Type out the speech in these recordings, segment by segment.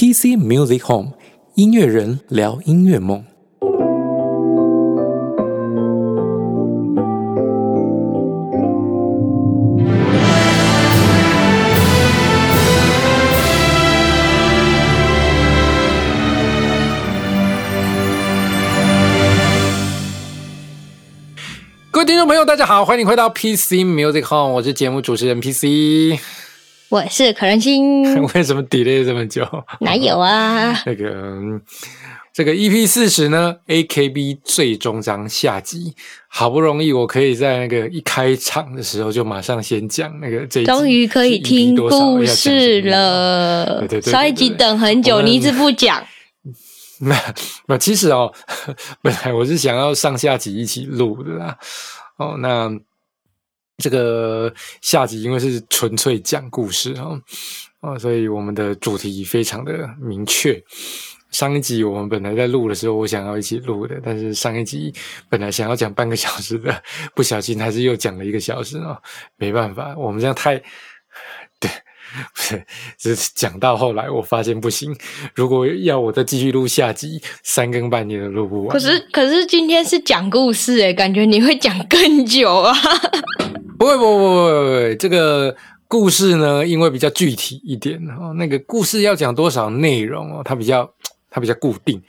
PC Music Home 音乐人聊音乐梦。各位听众朋友，大家好，欢迎回到 PC Music Home，我是节目主持人 PC。我是可人心，为什么 delay 这么久？哪有啊？那个这个 EP 四十呢，AKB 最终章下集，好不容易我可以在那个一开场的时候就马上先讲那个这一集，终于可以听故事了。对对对对上一集等很久，你一直不讲。那那其实哦，本来我是想要上下集一起录的啦。哦，那这个下集因为是纯粹讲故事哦，哦，所以我们的主题非常的明确。上一集我们本来在录的时候，我想要一起录的，但是上一集本来想要讲半个小时的，不小心还是又讲了一个小时哦，没办法，我们这样太。不是，只是讲到后来，我发现不行。如果要我再继续录下集，三更半夜的录不完。可是可是今天是讲故事诶，感觉你会讲更久啊。不会，不会，不会，不会。这个故事呢，因为比较具体一点哦，那个故事要讲多少内容哦，它比较它比较固定。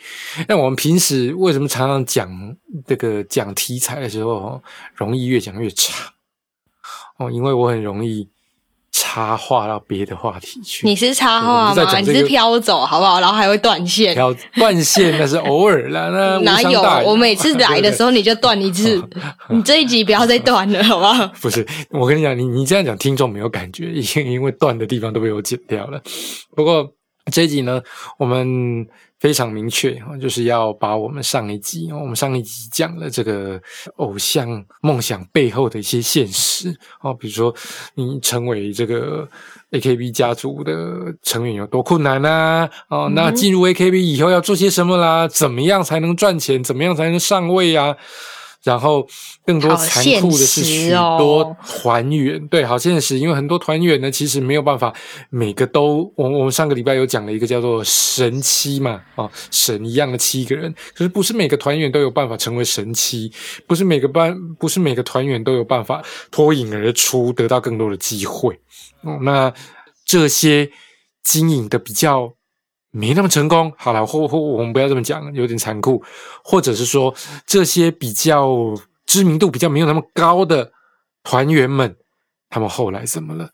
那我们平时为什么常常讲这个讲题材的时候哦，容易越讲越长哦？因为我很容易插话到别的话题去。你是插我话吗？你是飘走好不好？然后还会断线。飘断线那是偶尔啦，那哪有我每次来的时候你就断一次，你这一集不要再断了，好不好？不是，我跟你讲，你你这样讲，听众没有感觉，因因为断的地方都被我剪掉了。不过这一集呢，我们非常明确啊，就是要把我们上一集，我们上一集讲了这个偶像梦想背后的一些现实哦，比如说你成为这个 AKB 家族的成员有多困难啊，哦，那进入 AKB 以后要做些什么啦？怎么样才能赚钱？怎么样才能上位啊？然后更多残酷的是许多团员，对，好现实，因为很多团员呢，其实没有办法每个都，我我们上个礼拜有讲了一个叫做神七嘛，啊，神一样的七个人，可是不是每个团员都有办法成为神七，不是每个班，不是每个团员都有办法脱颖而出，得到更多的机会。哦，那这些经营的比较没那么成功，好了，或或我们不要这么讲，有点残酷，或者是说这些比较知名度比较没有那么高的团员们，他们后来怎么了？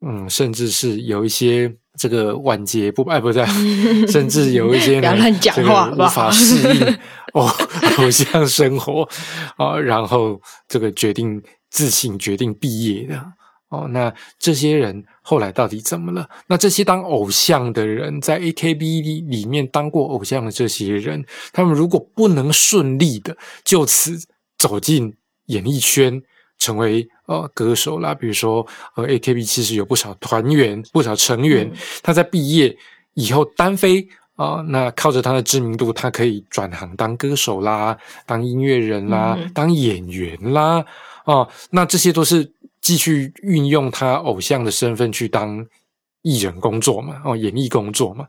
嗯，甚至是有一些这个晚节不哎不对，甚至有一些呢不要乱讲话无法适应 哦偶像生活啊，然后这个决定自行决定毕业的。哦，那这些人后来到底怎么了？那这些当偶像的人，在 AKB 里里面当过偶像的这些人，他们如果不能顺利的就此走进演艺圈，成为呃歌手啦，比如说呃 AKB 其实有不少团员、不少成员，他在毕业以后单飞。啊、那靠着他的知名度，他可以转行当歌手啦，当音乐人啦，嗯当演员啦，哦，那这些都是继续运用他偶像的身份去当艺人工作嘛，哦，演艺工作嘛。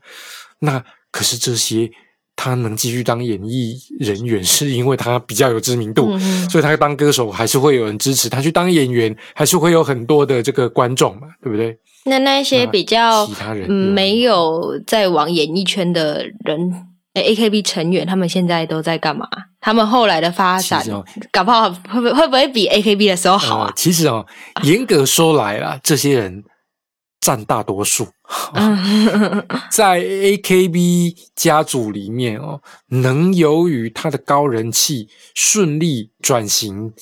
那可是这些他能继续当演艺人员，是因为他比较有知名度，嗯所以他当歌手还是会有人支持，他去当演员还是会有很多的这个观众嘛，对不对？那那一些比较其他人没有在往演艺圈的人。诶 AKB 成员他们现在都在干嘛？他们后来的发展哦，搞不好会不会会不会比 AKB 的时候好呃啊？其实哦，严格说来啦，这些人占大多数。嗯，在 AKB 家族里面哦，能由于他的高人气顺利转型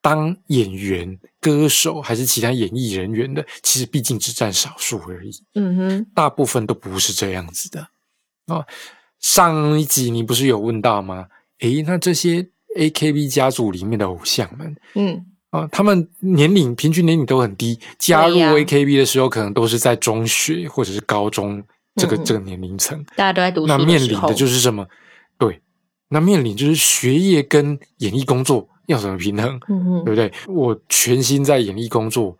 当演员、歌手还是其他演艺人员的，其实毕竟只占少数而已，嗯哼，大部分都不是这样子的哦。上一集你不是有问到吗？诶，那这些 AKB 家族里面的偶像们，嗯，啊，他们年龄平均年龄都很低，加入 AKB 的时候，可能都是在中学或者是高中这个、嗯这个年龄层。大家都在读书那面临的就是什么？对，那面临就是学业跟演艺工作要怎么平衡，嗯嗯，对不对？我全心在演艺工作，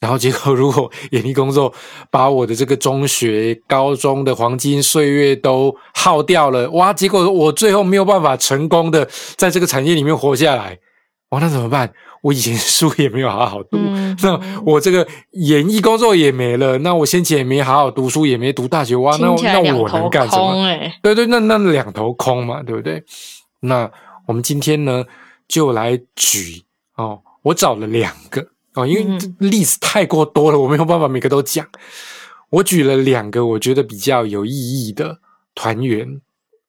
然后结果如果 演艺工作把我的这个中学、高中的黄金岁月都耗掉了，哇！结果我最后没有办法成功的在这个产业里面活下来，哇！那怎么办？我以前 书也没有好好读，那我这个演艺工作也没了，那我先前也没好好读书，也没读大学，哇！那那我能干什么？对对，那那两头空嘛，对不对？那我们今天呢，就来举哦，我找了两个。哦，因为例子太过多了，我没有办法每个都讲。我举了两个我觉得比较有意义的团员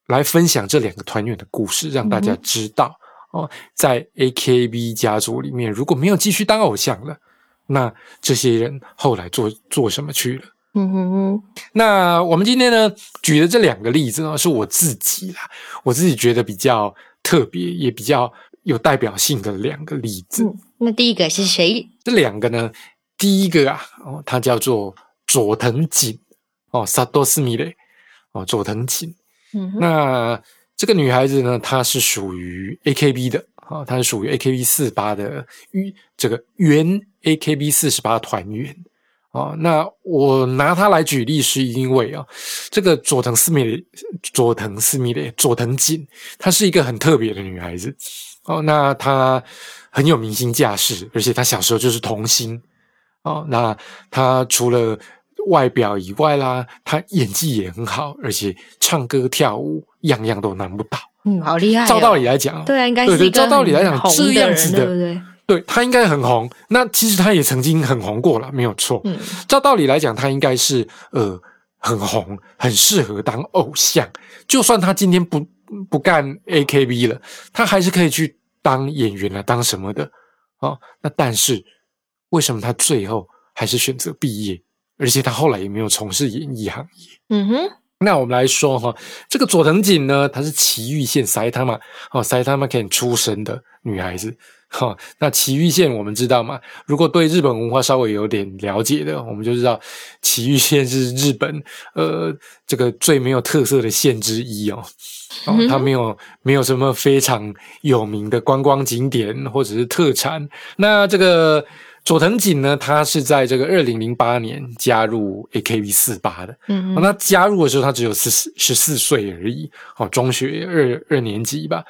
来分享这两个团员的故事，让大家知道哦，在 AKB 家族里面，如果没有继续当偶像了，那这些人后来做做什么去了？嗯哼哼。那我们今天呢举的这两个例子呢，是我自己啦，我自己觉得比较特别，也比较。有代表性的两个例子。那第一个是谁？这两个呢？第一个啊，哦，他叫做佐藤锦哦，萨多斯米雷哦，佐藤锦。嗯，那这个女孩子呢，她是属于 AKB 的啊，她是属于 AKB 四八的这个原 AKB 四十八团员啊。那我拿她来举例，是因为啊，这个佐藤斯米雷，佐藤斯米雷，佐藤锦，她是一个很特别的女孩子。哦，那他很有明星架势，而且他小时候就是童星哦。那他除了外表以外啦，他演技也很好，而且唱歌跳舞样样都难不倒。嗯，好厉害。照道理来讲，对啊，应该是对照道理来讲这样子的，对不对？对他应该很红。那其实他也曾经很红过了，没有错。嗯，照道理来讲，他应该是呃很红，很适合当偶像。就算他今天不不干 AKB 了，他还是可以去。当演员啊，当什么的啊？那但是为什么他最后还是选择毕业？而且他后来也没有从事演艺行业。嗯哼。那我们来说哈，这个佐藤锦呢，她是埼玉县塞他嘛哦塞他妈県出生的女孩子。哈，那埼玉县我们知道嘛？如果对日本文化稍微有点了解的，我们就知道埼玉县是日本呃这个最没有特色的县之一哦。哦，它没有没有什么非常有名的观光景点或者是特产。那这个佐藤锦呢，他是在这个二零零八年加入 AKB 四八的。嗯，哦那加入的时候他只有十四十四岁而已，哦，中学二二年级吧。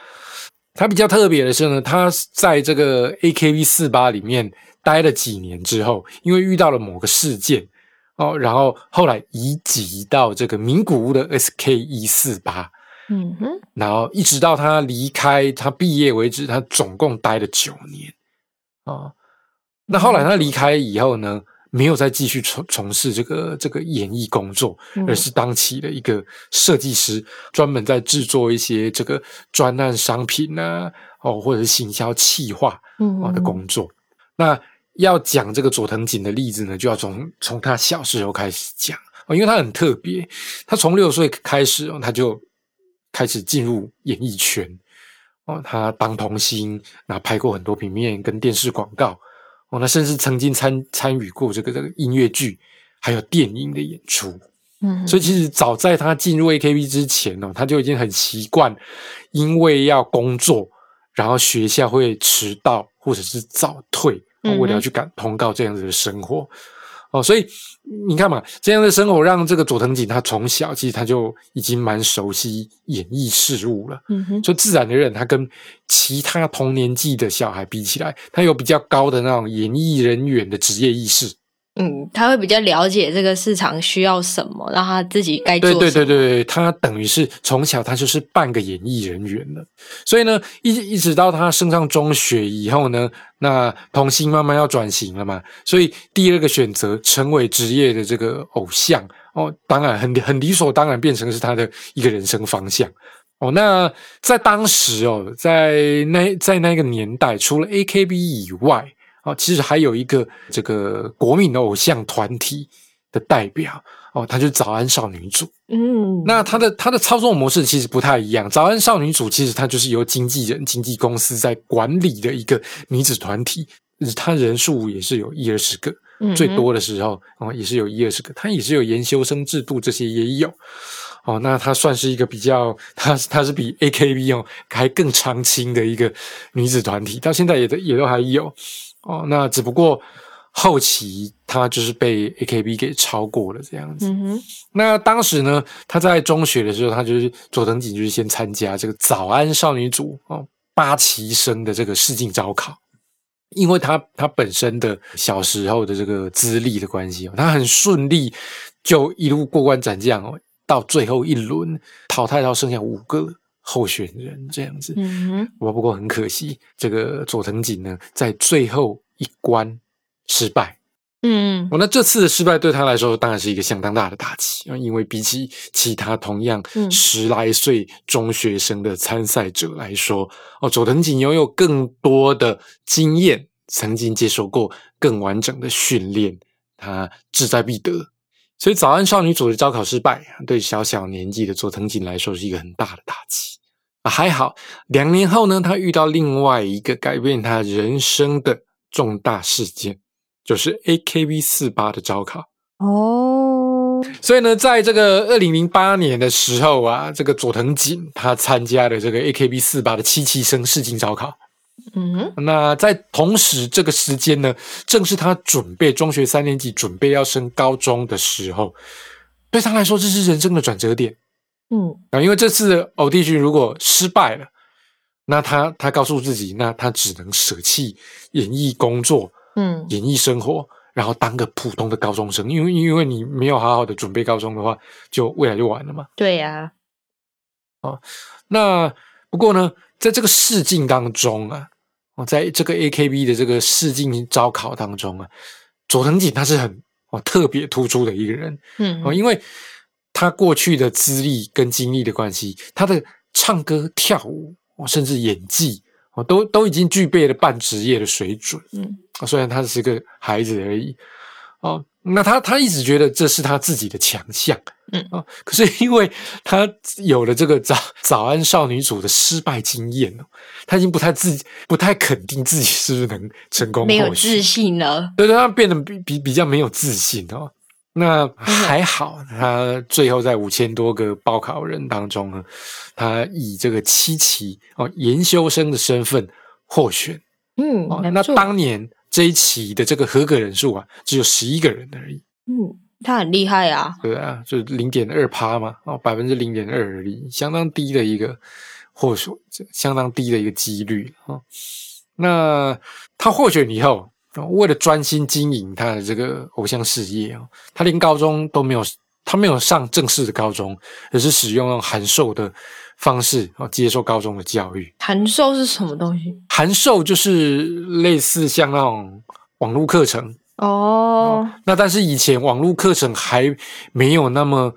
他比较特别的是呢，他在这个 AKB 四八里面待了几年之后，因为遇到了某个事件哦，然后后来移籍到这个名古屋的 SK 一四八，嗯哼，然后一直到他离开他毕业为止，他总共待了九年啊。那后来他离开以后呢？没有再继续从从事这个这个演艺工作，而是当起了一个设计师，专门在制作一些这个专案商品啊，哦，或者是行销企划啊的工作。那要讲这个佐藤锦的例子呢，就要从从他小时候开始讲哦，因为他很特别，他从六岁开始哦，他就开始进入演艺圈哦，他当童星，那拍过很多平面跟电视广告。哦，那甚至曾经参参与过这个这个音乐剧，还有电影的演出。嗯，所以其实早在他进入 AKB 之前呢，他就已经很习惯，因为要工作，然后学校会迟到或者是早退，为了要去赶通告这样子的生活。哦，所以你看嘛，这样的生活让这个佐藤景他从小其实他就已经蛮熟悉演艺事物了，嗯哼，所以自然的人他跟其他同年纪的小孩比起来，他有比较高的那种演艺人员的职业意识。嗯，他会比较了解这个市场需要什么，让他自己该做。对对对对，他等于是从小他就是半个演艺人员了。所以呢，一一直到他升上中学以后呢，那童星慢慢要转型了嘛，所以第二个选择成为职业的这个偶像哦，当然很很理所当然变成是他的一个人生方向哦。那在当时哦，在那在那个年代，除了 AKB 以外。哦，其实还有一个这个国民偶像团体的代表哦，他就是早安少女组。嗯，那他的他的操作模式其实不太一样。早安少女组其实它就是由经纪人、经纪公司在管理的一个女子团体，它人数也是有一二十个，最多的时候哦也是有一二十个。它也是有研修生制度，这些也有。哦，那她算是一个比较，她她是比 AKB 哦还更长青的一个女子团体，到现在也都也都还有。哦，那只不过后期他就是被 AKB 给超过了这样子。嗯哼，那当时呢，他在中学的时候，他就是佐藤景，就是先参加这个早安少女组哦八旗生的这个试镜招考，因为他他本身的小时候的这个资历的关系哦，他很顺利就一路过关斩将哦，到最后一轮淘汰到剩下五个候选人这样子。嗯哼，我不过很可惜，这个佐藤景呢，在最后一关失败。嗯哦，那这次的失败对他来说当然是一个相当大的打击啊，因为比起其他同样嗯十来岁中学生的参赛者来说，哦，佐藤景拥有更多的经验，曾经接受过更完整的训练，他志在必得。所以早安少女组的招考失败，对小小年纪的佐藤景来说是一个很大的打击啊。还好，两年后呢，他遇到另外一个改变他人生的重大事件。就是 AKB 四八的招考哦，所以呢，在这个二零零八年的时候啊，这个佐藤景他参加了这个 AKB 四八的七期生试镜招考。嗯，那在同时这个时间呢，正是他准备中学三年级，准备要升高中的时候，对他来说这是人生的转折点嗯啊！因为这次偶地君如果失败了，那他他告诉自己，那他只能舍弃演艺工作。嗯演艺生活，然后当个普通的高中生，因为因为你没有好好的准备高中的话，就未来就完了嘛。对呀、那不过呢，在这个试镜当中啊，哦，在这个 AKB 的这个试镜招考当中啊，佐藤景他是很哦特别突出的一个人嗯哦，因为他过去的资历跟经历的关系，他的唱歌、跳舞哦，甚至演技哦，都都已经具备了半职业的水准。嗯啊虽然他是个孩子而已，哦，那他他一直觉得这是他自己的强项，嗯啊，可是因为他有了这个早早安少女组的失败经验哦，他已经不太自不太肯定自己是不是能成功，没有自，信了。对对，他变得比比比较没有自信哦。那还好，他最后在五千多个报考人当中呢，他以这个七期哦研修生的身份获选。嗯，哦，那当年这一期的这个合格人数啊，只有十一个人而已，嗯，他很厉害啊。对啊，就零点二趴嘛，哦，百分之零点二而已，相当低的一个，或许相当低的一个几率哦。那他获选以后，哦为了专心经营他的这个偶像事业哦，他连高中都没有，他没有上正式的高中，而是使用那种函授的方式哦，接受高中的教育。函授是什么东西？函授就是类似像那种网络课程，哦，那但是以前网络课程还没有那么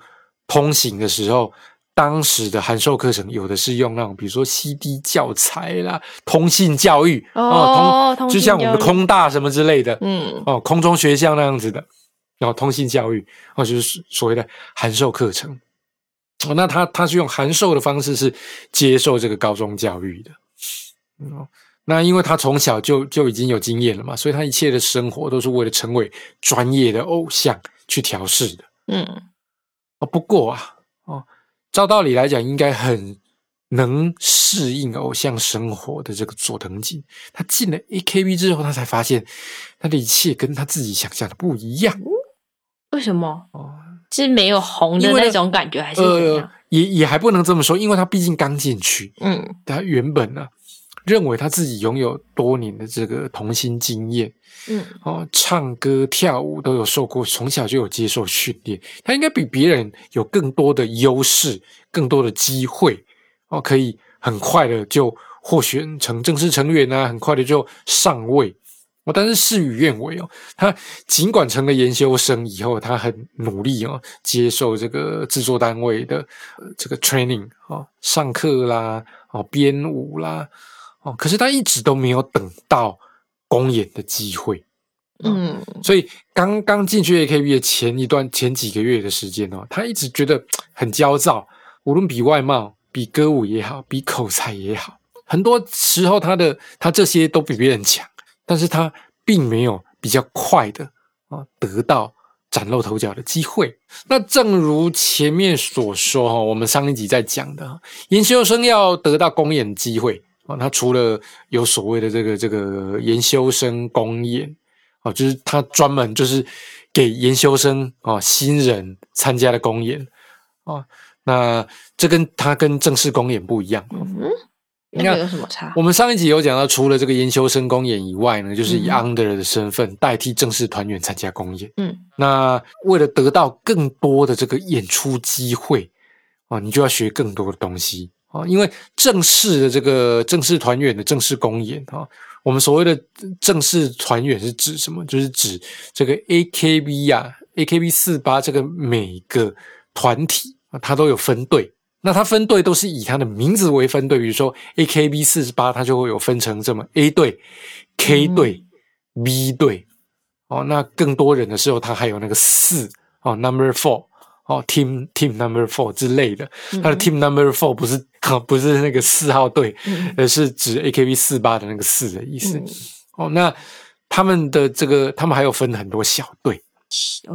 通行的时候，当时的函授课程有的是用那种，比如说 CD 教材啦、通信教育哦通通就像我们的空大什么之类的，嗯哦，空中学校那样子的，然后通信教育，哦，就是所谓的函授课程。哦，那他他是用函授的方式是接受这个高中教育的，嗯，那因为他从小就就已经有经验了嘛，所以他一切的生活都是为了成为专业的偶像去调试的。嗯哦，不过啊，哦，照道理来讲，应该很能适应偶像生活的这个佐藤景，他进了 AKB 之后，他才发现他的一切跟他自己想象的不一样。为什么？哦，是没有红的那种感觉，还是怎呃样？，也也还不能这么说，因为他毕竟刚进去，嗯他原本呢、认为他自己拥有多年的这个童星经验，嗯哦，唱歌跳舞都有受过，从小就有接受训练，他应该比别人有更多的优势，更多的机会，哦，可以很快的就获选成正式成员啊，很快的就上位。哦，但是事与愿违哦，他尽管成了研修生以后，他很努力哦，接受这个制作单位的、呃、这个 training 哦，上课啦，哦，编舞啦，哦，可是他一直都没有等到公演的机会。嗯所以刚刚进去 AKB 的前一段前几个月的时间哦，他一直觉得很焦躁，无论比外貌、比歌舞也好，比口才也好，很多时候他的他这些都比别人强，但是他并没有比较快的啊得到崭露头角的机会。那正如前面所说哈，我们上一集在讲的，研修生要得到公演机会啊，他除了有所谓的这个这个研修生公演。哦，就是他专门就是给研修生啊新人参加的公演哦。那这跟他跟正式公演不一样。嗯，应该有什么差？我们上一集有讲到，除了这个研修生公演以外呢，就是以 under 的身份代替正式团员参加公演。嗯，那为了得到更多的这个演出机会哦，你就要学更多的东西哦。因为正式的这个正式团员的正式公演啊，我们所谓的正式团员是指什么？就是指这个 AKB 呀，AKB 四八这个每个团体啊。它都有分队，那它分队都是以它的名字为分队，比如说 A K B 四十八，它就会有分成这么 A 队、K 队、B 队。哦，那更多人的时候，它还有那个四哦，Number Four 哦，Team Team Number Four 之类的。他的 Team Number Four 不是 不是那个四号队，而是指 A K B 四八的那个四的意思。哦，那他们的这个，他们还有分很多小队。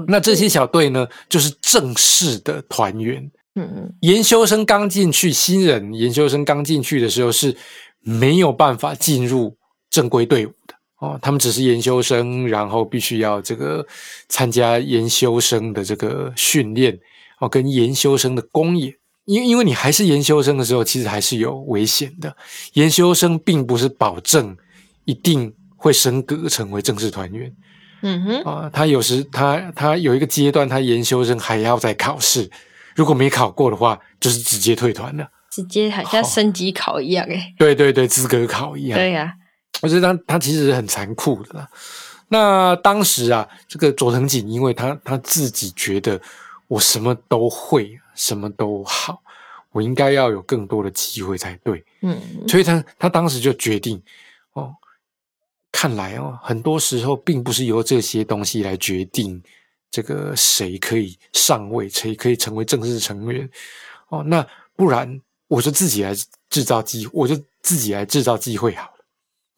那这些小队呢，就是正式的团员。嗯嗯，研修生刚进去，新人研修生刚进去的时候是没有办法进入正规队伍的哦。他们只是研修生，然后必须要这个参加研修生的这个训练哦，跟研修生的公演。因因为你还是研修生的时候，其实还是有危险的。研修生并不是保证一定会升格成为正式团员。嗯哼啊，他有时他他有一个阶段，他研修生还要再考试，如果没考过的话，就是直接退团了，直接好像升级考一样诶。对对对，资格考一样。对呀，我觉得他他其实很残酷的啦。那当时啊，这个佐藤锦，因为他他自己觉得我什么都会，什么都好，我应该要有更多的机会才对。嗯，所以他他当时就决定哦。看来哦，很多时候并不是由这些东西来决定这个谁可以上位，谁可以成为正式成员哦。那不然我就自己来制造机，我就自己来制造机会好了。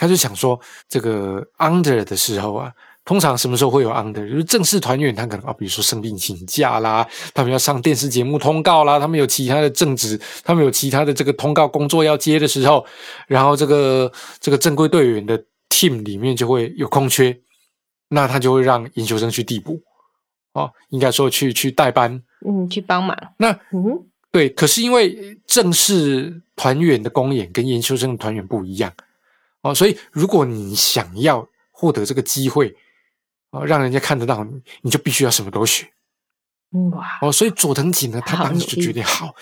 他就想说，这个 under 的时候啊，通常什么时候会有 under？就是正式团员他可能啊，比如说生病请假啦，他们要上电视节目通告啦，他们有其他的正职，他们有其他的这个通告工作要接的时候，然后这个这个正规队员的。team 里面就会有空缺，那他就会让研究生去递补，哦，应该说去去代班，嗯，去帮忙。那嗯，对，可是因为正式团员的公演跟研究生的团员不一样，哦，所以如果你想要获得这个机会，哦，让人家看得到你，你就必须要什么都学。哇哦，所以佐藤锦呢，他当时就决定好，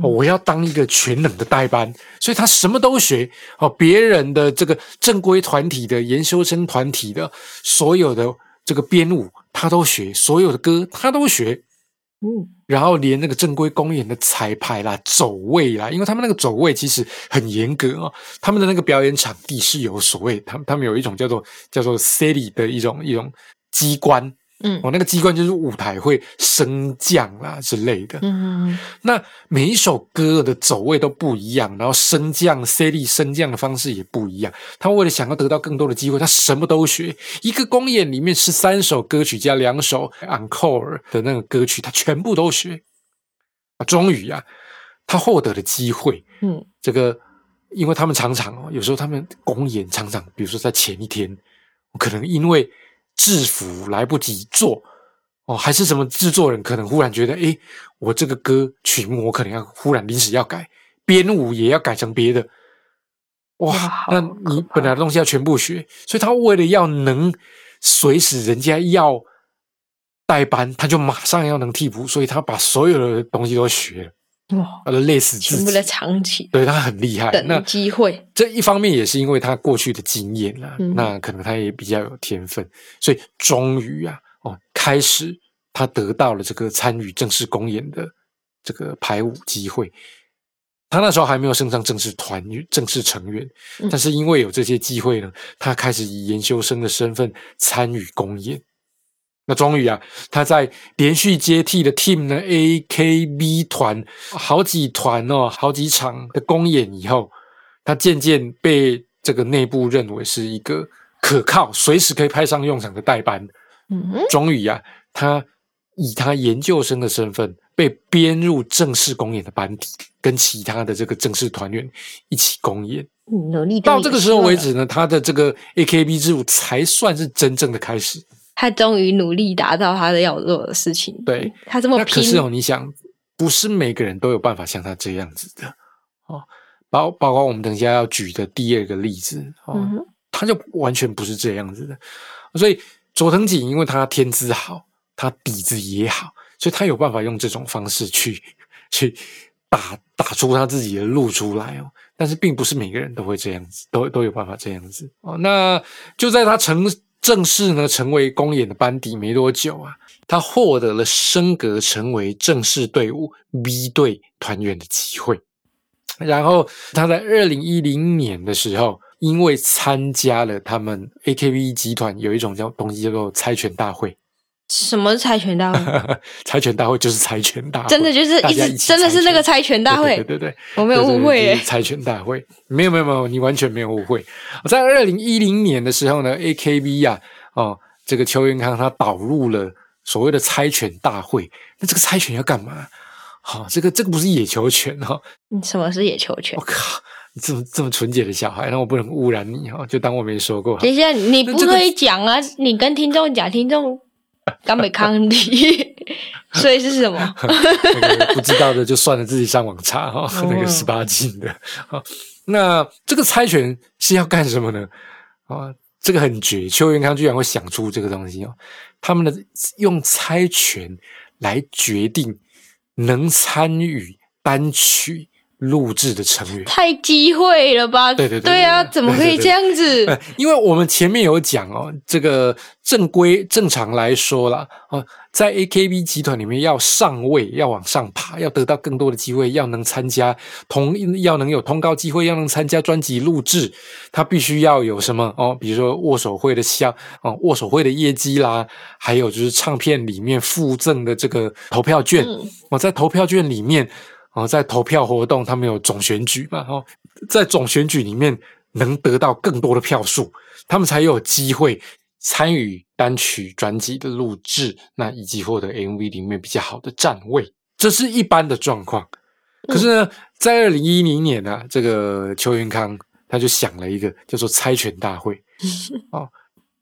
我要当一个全能的代班，所以他什么都学。哦，别人的这个正规团体的研修生团体的所有的这个编舞他都学，所有的歌他都学，嗯，然后连那个正规公演的彩排啦、走位啦，因为他们那个走位其实很严格哦，他们的那个表演场地是有所谓，他们他们有一种叫做叫做 city 的一种一种机关。嗯，我那个机关就是舞台会升降啦之类的。嗯，那每一首歌的走位都不一样，然后升降、C D 升降的方式也不一样。他为了想要得到更多的机会，他什么都学。一个公演里面是三首歌曲加两首 encore 的那个歌曲，他全部都学。啊，终于啊，他获得了机会。嗯，这个因为他们常常哦，有时候他们公演常常，比如说在前一天，可能因为。制服来不及做哦，还是什么制作人可能忽然觉得，诶，我这个歌曲目我可能要忽然临时要改，编舞也要改成别的，哇，那你本来的东西要全部学，所以他为了要能随时人家要代班，他就马上要能替补，所以他把所有的东西都学了。哇，他都累死自己，全部在藏起，对他很厉害。等机会，这一方面也是因为他过去的经验啦，那可能他也比较有天分，所以终于啊，哦，开始他得到了这个参与正式公演的这个排舞机会。他那时候还没有升上正式团员、正式成员，但是因为有这些机会呢，他开始以研究生的身份参与公演。那终于啊，他在连续接替的 team 呢 A K B 团好几团哦，好几场的公演以后，他渐渐被这个内部认为是一个可靠、随时可以派上用场的代班。嗯，终于啊，他以他研究生的身份被编入正式公演的班底，跟其他的这个正式团员一起公演。嗯努力到这个时候为止，止呢，他的这个 AKB 之舞才算是真正的开始。他终于努力达到他的要做的事情。对，他这么拼，那可是哦，你想，不是每个人都有办法像他这样子的哦。包包括我们等一下要举的第二个例子哦，嗯他就完全不是这样子的。所以佐藤锦因为他天资好，他底子也好，所以他有办法用这种方式去去打打出他自己的路出来哦。但是并不是每个人都会这样子，都都有办法这样子哦。那就在他成正式呢成为公演的班底没多久啊，他获得了升格成为正式队伍 B 队团员的机会。然后他在二零一零年的时候，因为参加了他们 AKB 集团有一种叫东西叫做猜拳大会，什么是猜拳大会？猜拳大会就是猜拳大会，真的就是一直起真的是那个猜猜拳大会对，对对对，我没有误会。猜拳大会没有没有没有，你完全没有误会。在二零一零年的时候呢，AKB 呀、哦，这个邱元康他导入了所谓的猜拳大会。那这个猜拳要干嘛？好、这个这个不是野球拳哈、哦，你什么是野球拳我、？靠，你这么这么纯洁的小孩，那我不能污染你哈、哦，就当我没说过。等一下，你不可以讲啊！你跟听众讲，听众 刚没康利，所以是什么？那个不知道的就算了，自己上网查哈、哦那个十八禁的。好，那这个猜拳是要干什么呢？啊，这个很绝，邱元康居然会想出这个东西哦。他们的用猜拳来决定能参与单曲录制的成员。太机会了吧？对对对对啊，怎么可以这样子？呃，因为我们前面有讲哦，这个正规正常来说啦，哦，在 AKB 集团里面要上位，要往上爬，要得到更多的机会，要能参加通，要能有通告机会，要能参加专辑录制，他必须要有什么哦？比如说握手会的销哦，握手会的业绩啦，还有就是唱片里面附赠的这个投票券，嗯哦，在投票券里面，哦，在投票活动，他们有总选举嘛，哦，在总选举里面能得到更多的票数，他们才有机会参与单曲专辑的录制，那以及获得 MV 里面比较好的站位，这是一般的状况。可是呢，在二零一零年呢、这个邱元康他就想了一个叫做猜拳大会，哦，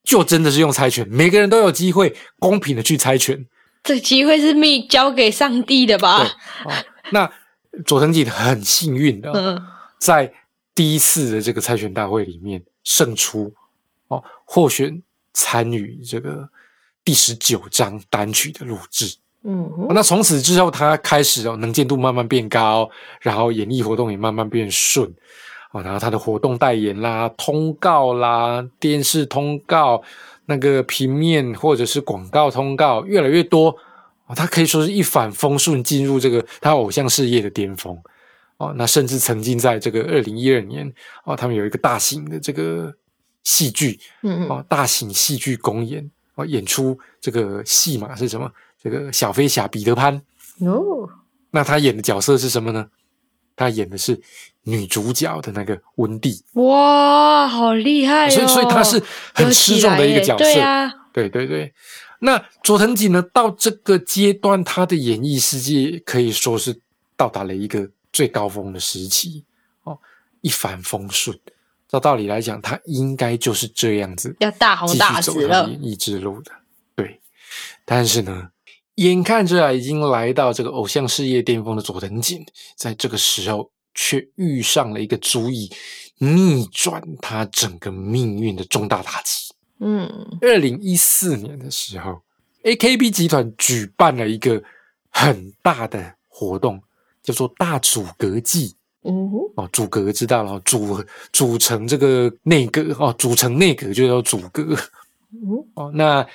就真的是用猜拳，每个人都有机会公平的去猜拳。这机会是命交给上帝的，吧？哦，那佐藤锦很幸运的，嗯，在第一次的这个猜拳大会里面胜出，哦，获选参与这个第十九张单曲的录制。嗯哦那从此之后，他开始哦能见度慢慢变高，然后演艺活动也慢慢变顺。哦，然后他的活动代言啦、通告啦、电视通告、那个平面或者是广告通告越来越多。哦，他可以说是一帆风顺进入这个他偶像事业的巅峰。哦，那甚至曾经在这个二零一二年，哦，他们有一个大型的这个戏剧，嗯嗯，哦，大型戏剧公演，哦，演出这个戏码是什么？这个小飞侠彼得潘。哦，那他演的角色是什么呢？他演的是女主角的那个温蒂，哇，好厉害哦！所以所以他是很有吃重的一个角色。对啊，对对对。那佐藤锦呢？到这个阶段，他的演艺世界可以说是到达了一个最高峰的时期哦，一帆风顺。照道理来讲，他应该就是这样子要大红大紫了。演艺之路的。对，但是呢，眼看着啊，已经来到这个偶像事业巅峰的佐藤锦，在这个时候却遇上了一个足以逆转他整个命运的重大打击。嗯二零一四年的时候，AKB 集团举办了一个很大的活动，叫做大组阁祭。嗯哼，哦，组阁知道了哦，组组成这个内阁哦，组成内阁就叫组阁嗯哦。那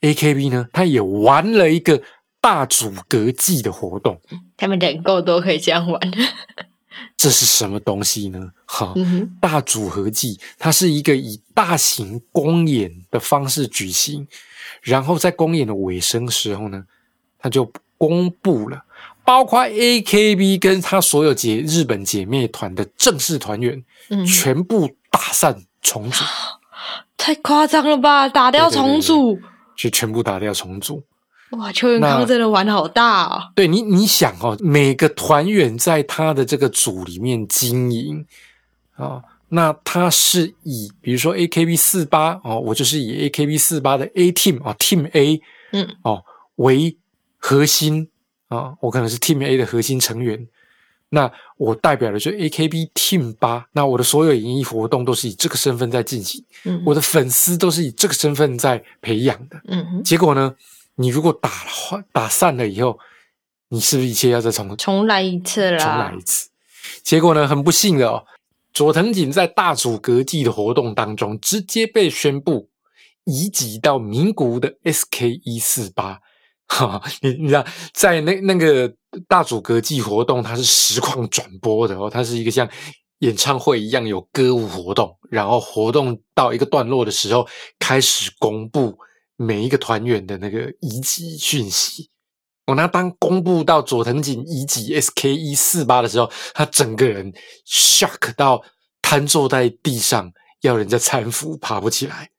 AKB 呢，他也玩了一个大组阁祭的活动，他们人够多，可以这样玩。这是什么东西呢？哈、嗯，大组合技，它是一个以大型公演的方式举行，然后在公演的尾声时候呢，它就公布了，包括 AKB 跟他所有姐日本姐妹团的正式团员，嗯，全部打散重组，太夸张了吧！打掉重组，就全部打掉重组。哇，邱元康真的玩好大哦。对你，你想哦，每个团员在他的这个组里面经营啊、那他是以比如说 AKB 四八哦，我就是以 AKB 四八的 A team 哦，Team A 嗯哦为核心啊，我可能是 Team A 的核心成员。那我代表的就是 AKB Team 八，那我的所有演艺活动都是以这个身份在进行，嗯我的粉丝都是以这个身份在培养的。嗯哼，结果呢，你如果打了打散了以后，你是不是一切要再重重来一次了，重来一次？结果呢，很不幸的哦，佐藤锦在大主格季的活动当中，直接被宣布移籍到名古屋的 SK 一四八。哈，你你知道，在那那个大主格季活动，它是实况转播的哦，它是一个像演唱会一样有歌舞活动，然后活动到一个段落的时候，开始公布每一个团员的那个遗迹讯息。哦，那当公布到佐藤锦遗迹 SK 一四八的时候，他整个人 shock 到瘫坐在地上，要人家搀扶，爬不起来。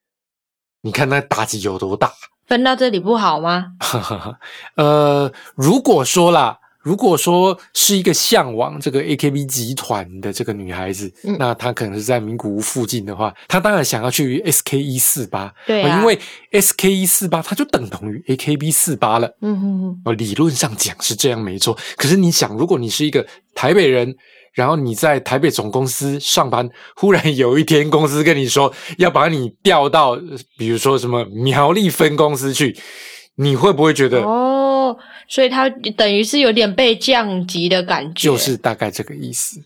你看那打击有多大？分到这里不好吗？呃，如果说啦，如果说是一个向往这个 AKB 集团的这个女孩子，嗯那她可能是在名古屋附近的话，她当然想要去 SK 一四八，对啊因为 SK 一四八它就等同于 AKB 四八了。嗯哼哼，哦，理论上讲是这样没错。可是你想，如果你是一个台北人，然后你在台北总公司上班，忽然有一天公司跟你说要把你调到，呃比如说什么苗栗分公司去，你会不会觉得哦，所以他等于是有点被降级的感觉，就是大概这个意思？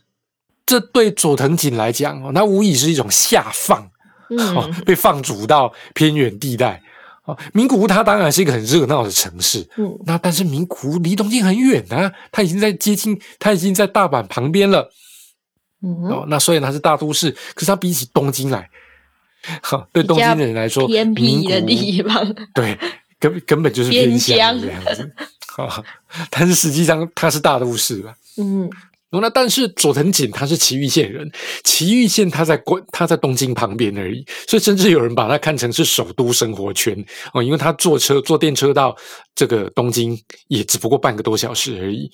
这对佐藤锦来讲哦，那无疑是一种下放哦嗯，被放逐到偏远地带。哦，名古屋它当然是一个很热闹的城市，嗯那但是名古屋离东京很远啊，它已经在接近，它已经在大阪旁边了。嗯，哦，那虽然它是大都市，可是它比起东京来，哈，对东京的人来说，偏僻的地方，对，根根本就是偏乡这样子。哈，但是实际上他是大都市吧。嗯哦，那但是佐藤锦他是埼玉县人，埼玉县他在关他在东京旁边而已，所以甚至有人把他看成是首都生活圈哦，因为他坐车坐电车到这个东京也只不过半个多小时而已。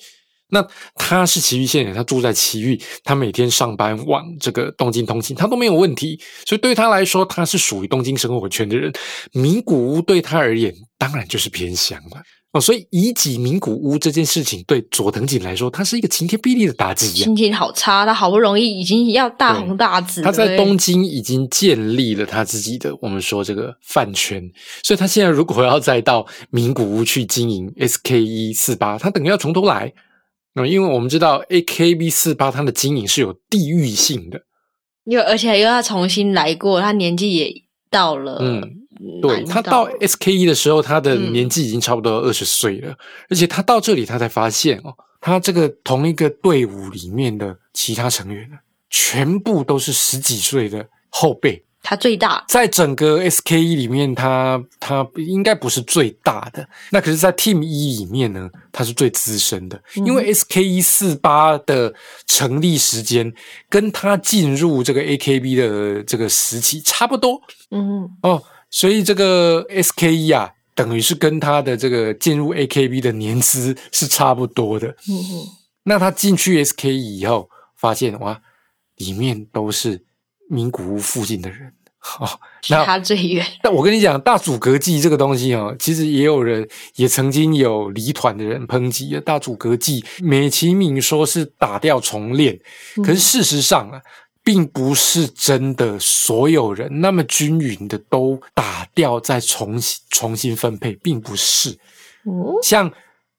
那他是埼玉县人，他住在埼玉，他每天上班往这个东京通勤，他都没有问题，所以对他来说，他是属于东京生活圈的人。名古屋对他而言，当然就是偏乡了。哦，所以以己名古屋这件事情对佐藤锦来说，它是一个晴天霹雳的打击呀、心情好差，他好不容易已经要大红大紫，他在东京已经建立了他自己的我们说这个饭圈，所以他现在如果要再到名古屋去经营 SK 一四八，他等于要从头来。那、因为我们知道 AKB 四八它的经营是有地域性的，又而且又要重新来过，他年纪也到了，嗯蛮对他到。SK 一的时候，他的嗯。年纪已经差不多二十岁了，而且他到这里他才发现哦，他这个同一个队伍里面的其他成员呢，全部都是十几岁的后辈。他最大，在整个 SK 一里面，他他应该不是最大的，那可是，在 Team 一里面呢，他是最资深的，嗯。因为 SK 一四八的成立时间跟他进入这个 AKB 的这个时期差不多嗯哦，所以这个 SKE 啊，等于是跟他的这个进入 AKB 的年资是差不多的。嗯嗯，那他进去 SKE 以后，发现哇，里面都是名古屋附近的人。哦，那他最远，但我跟你讲，大阻隔剂这个东西哦，其实也有人也曾经有离团的人抨击大阻隔剂，美其名说是打掉重练，嗯可是事实上啊，并不是真的所有人那么均匀的都打掉再重新重新分配，并不是。嗯像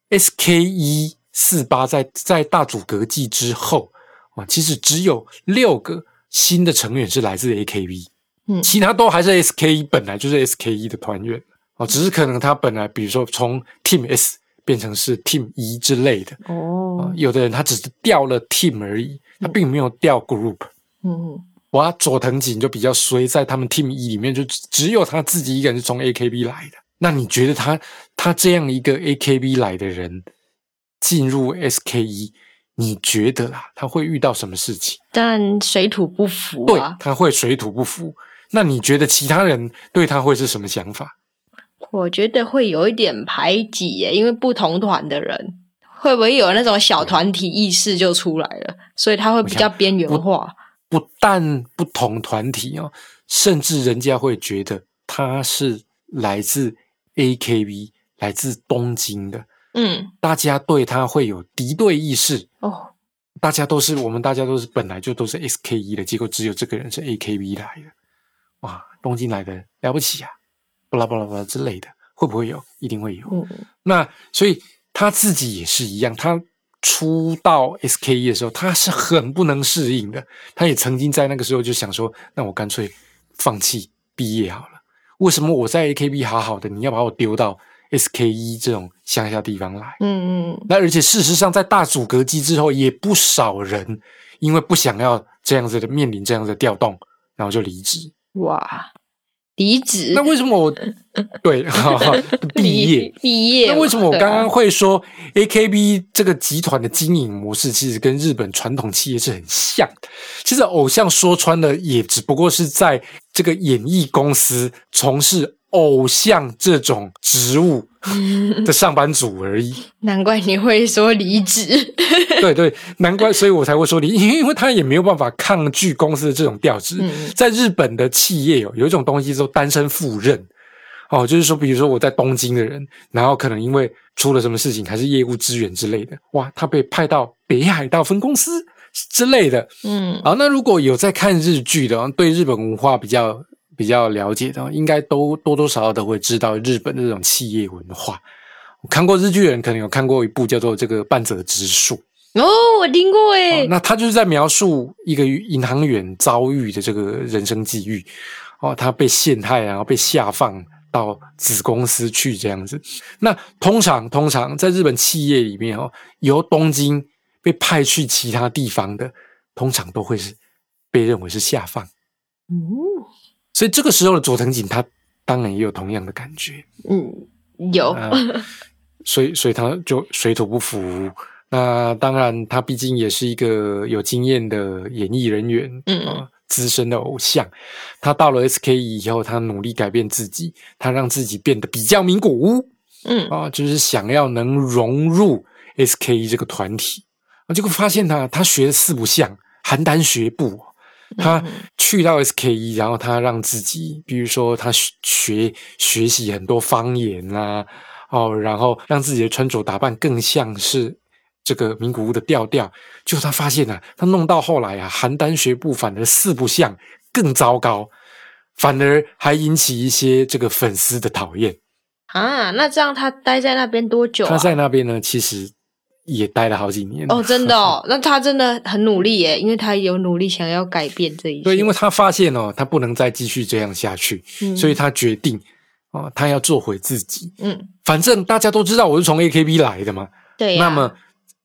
SK 一四八在在大组隔剂之后啊，其实只有六个新的成员是来自 AKB。嗯其他都还是 SK 一，本来就是 SK 一的团员哦，只是可能他本来比如说从 Team S 变成是 Team 一之类的啊、哦，有的人他只是掉了 Team 而已，他并没有掉 Group。嗯哇，佐藤锦就比较衰，在他们 Team 一里面就只只有他自己一个人是从 AKB 来的。那你觉得他他这样一个 AKB 来的人进入 SK 一，你觉得啦，他会遇到什么事情？但水土不服对啊，，他会水土不服。那你觉得其他人对他会是什么想法？我觉得会有一点排挤耶，因为不同团的人会不会有那种小团体意识就出来了，所以他会比较边缘化。不但不同团体哦，甚至人家会觉得他是来自 AKB，来自东京的，嗯，大家对他会有敌对意识。哦，大家都是我们，大家都是本来就都是 SKE 的，结果只有这个人是 AKB 来的，哇，东京来的了不起啊，巴拉巴拉巴拉之类的，会不会有？一定会有。嗯那所以他自己也是一样，他出道 SKE 的时候，他是很不能适应的。他也曾经在那个时候就想说，那我干脆放弃毕业好了。为什么我在 AKB 好好的，你要把我丢到 SKE 这种乡下地方来？嗯嗯，那而且事实上，在大阻隔机之后，也不少人因为不想要这样子的面临这样的调动，然后就离职。哇，离职 那为什么我对哈哈毕业？毕业，那为什么我刚刚会说 AKB 这个集团的经营模式其实跟日本传统企业是很像的？其实偶像说穿了，也只不过是在这个演艺公司从事偶像这种职务的上班族而已。难怪你会说离职，对对，难怪，所以我才会说离，因 为因为他也没有办法抗拒公司的这种调职。嗯在日本的企业有有一种东西叫单身赴任，哦，就是说，比如说我在东京的人，然后可能因为出了什么事情，还是业务支援之类的，哇，他被派到北海道分公司之类的。嗯好，那如果有在看日剧的，对日本文化比较比较了解的，应该都多多少少都会知道日本的这种企业文化。我看过日剧的人，可能有看过一部叫做这个半泽直树。哦，我听过哦，那他就是在描述一个银行员遭遇的这个人生际遇。哦，他被陷害，然后被下放到子公司去这样子。那通常通常在日本企业里面哦，由东京被派去其他地方的，通常都会是被认为是下放。嗯所以这个时候的佐藤景，他当然也有同样的感觉。嗯，有，啊，所以所以他就水土不服。那当然，他毕竟也是一个有经验的演艺人员，嗯啊，资深的偶像。他到了 SKE 以后，他努力改变自己，他让自己变得比较名古屋嗯啊，就是想要能融入 SKE 这个团体。啊，结果发现他他学的四不像，邯郸学步。他去到 SKE，然后他让自己，比如说他学学学习很多方言啊，哦，然后让自己的穿着打扮更像是这个名古屋的调调。就他发现啊，他弄到后来啊，邯郸学步反而四不像更糟糕，反而还引起一些这个粉丝的讨厌。啊，那这样他待在那边多久啊？他在那边呢，其实也待了好几年。哦，真的哦，那他真的很努力耶，因为他有努力想要改变这一切。对，因为他发现哦，他不能再继续这样下去，嗯所以他决定哦，他要做回自己。嗯，反正大家都知道我是从 AKB 来的嘛，对呀、那么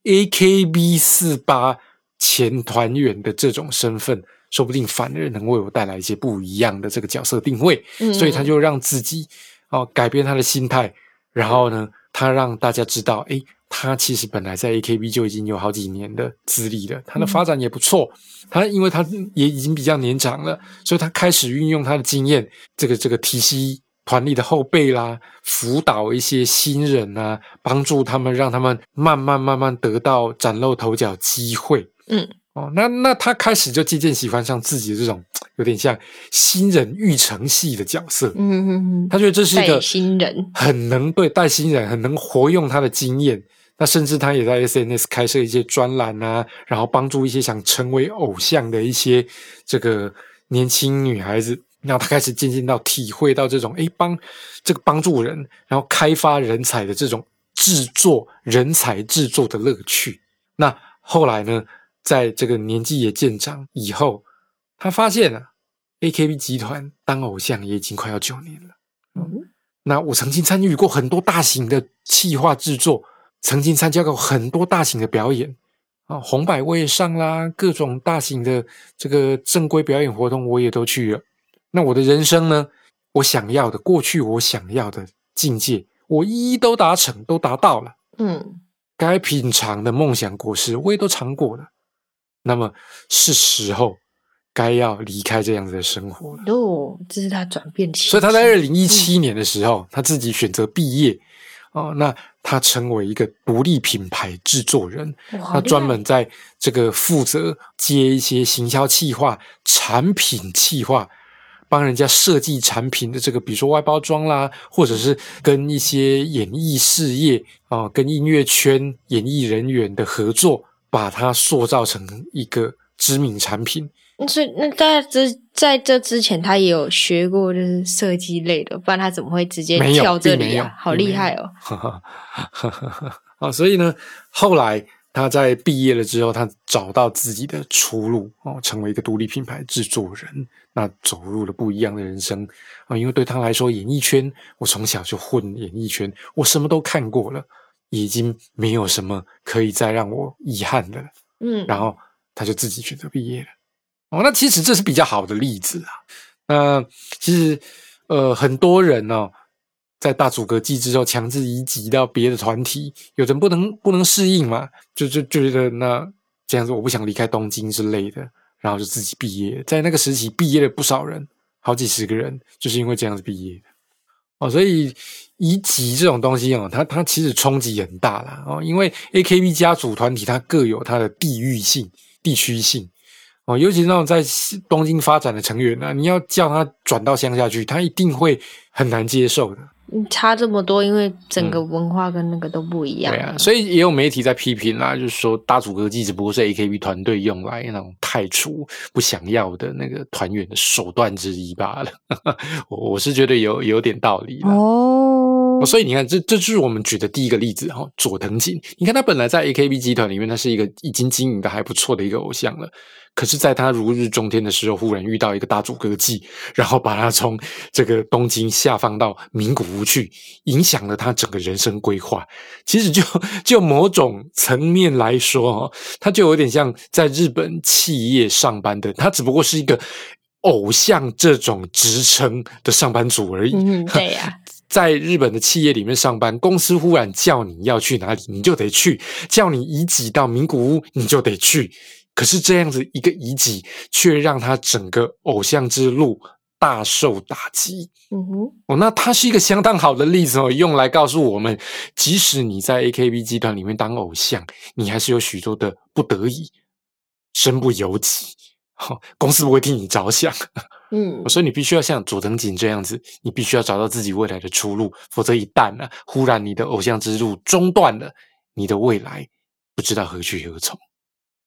AKB 四八前团员的这种身份，说不定反而能为我带来一些不一样的这个角色定位，嗯所以他就让自己哦改变他的心态，然后呢，他让大家知道，诶，他其实本来在 AKB 就已经有好几年的资历了，他的发展也不错。他因为他也已经比较年长了，所以他开始运用他的经验，这个这个提携团里的后辈啦，辅导一些新人啊，帮助他们，让他们慢慢慢慢得到崭露头角机会。嗯，哦，那那他开始就渐渐喜欢上自己的这种有点像新人育成系的角色。嗯嗯嗯，他觉得这是一个新人很能对带新人，很能活用他的经验。那甚至他也在 SNS 开设一些专栏啊，然后帮助一些想成为偶像的一些这个年轻女孩子。然后他开始渐渐到体会到这种诶帮这个帮助人，然后开发人才的这种制作人才制作的乐趣。那后来呢，在这个年纪也渐长以后，他发现啊，AKB 集团当偶像也已经快要九年了。那我曾经参与过很多大型的企划制作，曾经参加过很多大型的表演啊，红百位上啦，各种大型的这个正规表演活动我也都去了。那我的人生呢，我想要的过去我想要的境界，我一一都达成，都达到了。嗯该品尝的梦想果实，我也都尝过了。那么是时候该要离开这样子的生活了。哦，这是他转变期，所以他在二零一七年的时候，他自己选择毕业哦，那他成为一个独立品牌制作人，他专门在这个负责接一些行销企划、产品企划，帮人家设计产品的这个，比如说外包装啦，或者是跟一些演艺事业啊、跟音乐圈演艺人员的合作，把它塑造成一个知名产品。所以那大家这在这之前，他也有学过就是设计类的，不然他怎么会直接跳这里啊？好厉害哦！哈哈哈！啊，所以呢，后来他在毕业了之后，他找到自己的出路哦，成为一个独立品牌制作人，那走入了不一样的人生啊。因为对他来说，演艺圈，我从小就混演艺圈，我什么都看过了，已经没有什么可以再让我遗憾的了。嗯，然后他就自己选择毕业了。哦，那其实这是比较好的例子啊。那其实呃，很多人哦，在大阻隔季之后强制移籍到别的团体，有人不能不能适应嘛，就就就觉得那这样子我不想离开东京之类的，然后就自己毕业。在那个时期，毕业了不少人，好几十个人，就是因为这样子毕业的。哦，所以移籍这种东西哦，它它其实冲击很大啦哦，因为 AKB 家族团体它各有它的地域性、地区性哦，尤其是那种在东京发展的成员呢、你要叫他转到乡下去，他一定会很难接受的。嗯差这么多，因为整个文化跟那个都不一样、嗯对啊，所以也有媒体在批评啦，就是说大组歌技只不过是 AKB 团队用来那种太除不想要的那个团员的手段之一罢了。我我是觉得有有点道理啦。哦哦，所以你看，这这就是我们举的第一个例子哈、哦，佐藤锦。你看他本来在 AKB 集团里面，他是一个已经经营的还不错的一个偶像了。可是，在他如日中天的时候，忽然遇到一个大阻歌季，然后把他从这个东京下放到名古屋去，影响了他整个人生规划。其实就就某种层面来说，哦，他就有点像在日本企业上班的，他只不过是一个偶像这种职称的上班族而已。嗯，对呀、在日本的企业里面上班，公司忽然叫你要去哪里，你就得去；叫你移籍到名古屋，你就得去。可是这样子一个移籍，却让他整个偶像之路大受打击。嗯哼，哦，那它是一个相当好的例子哦，用来告诉我们，即使你在 AKB 集团里面当偶像，你还是有许多的不得已，身不由己。哦、公司不会替你着想。嗯，所以你必须要像佐藤锦这样子，你必须要找到自己未来的出路，否则一旦呢、忽然你的偶像之路中断了，你的未来不知道何去何从。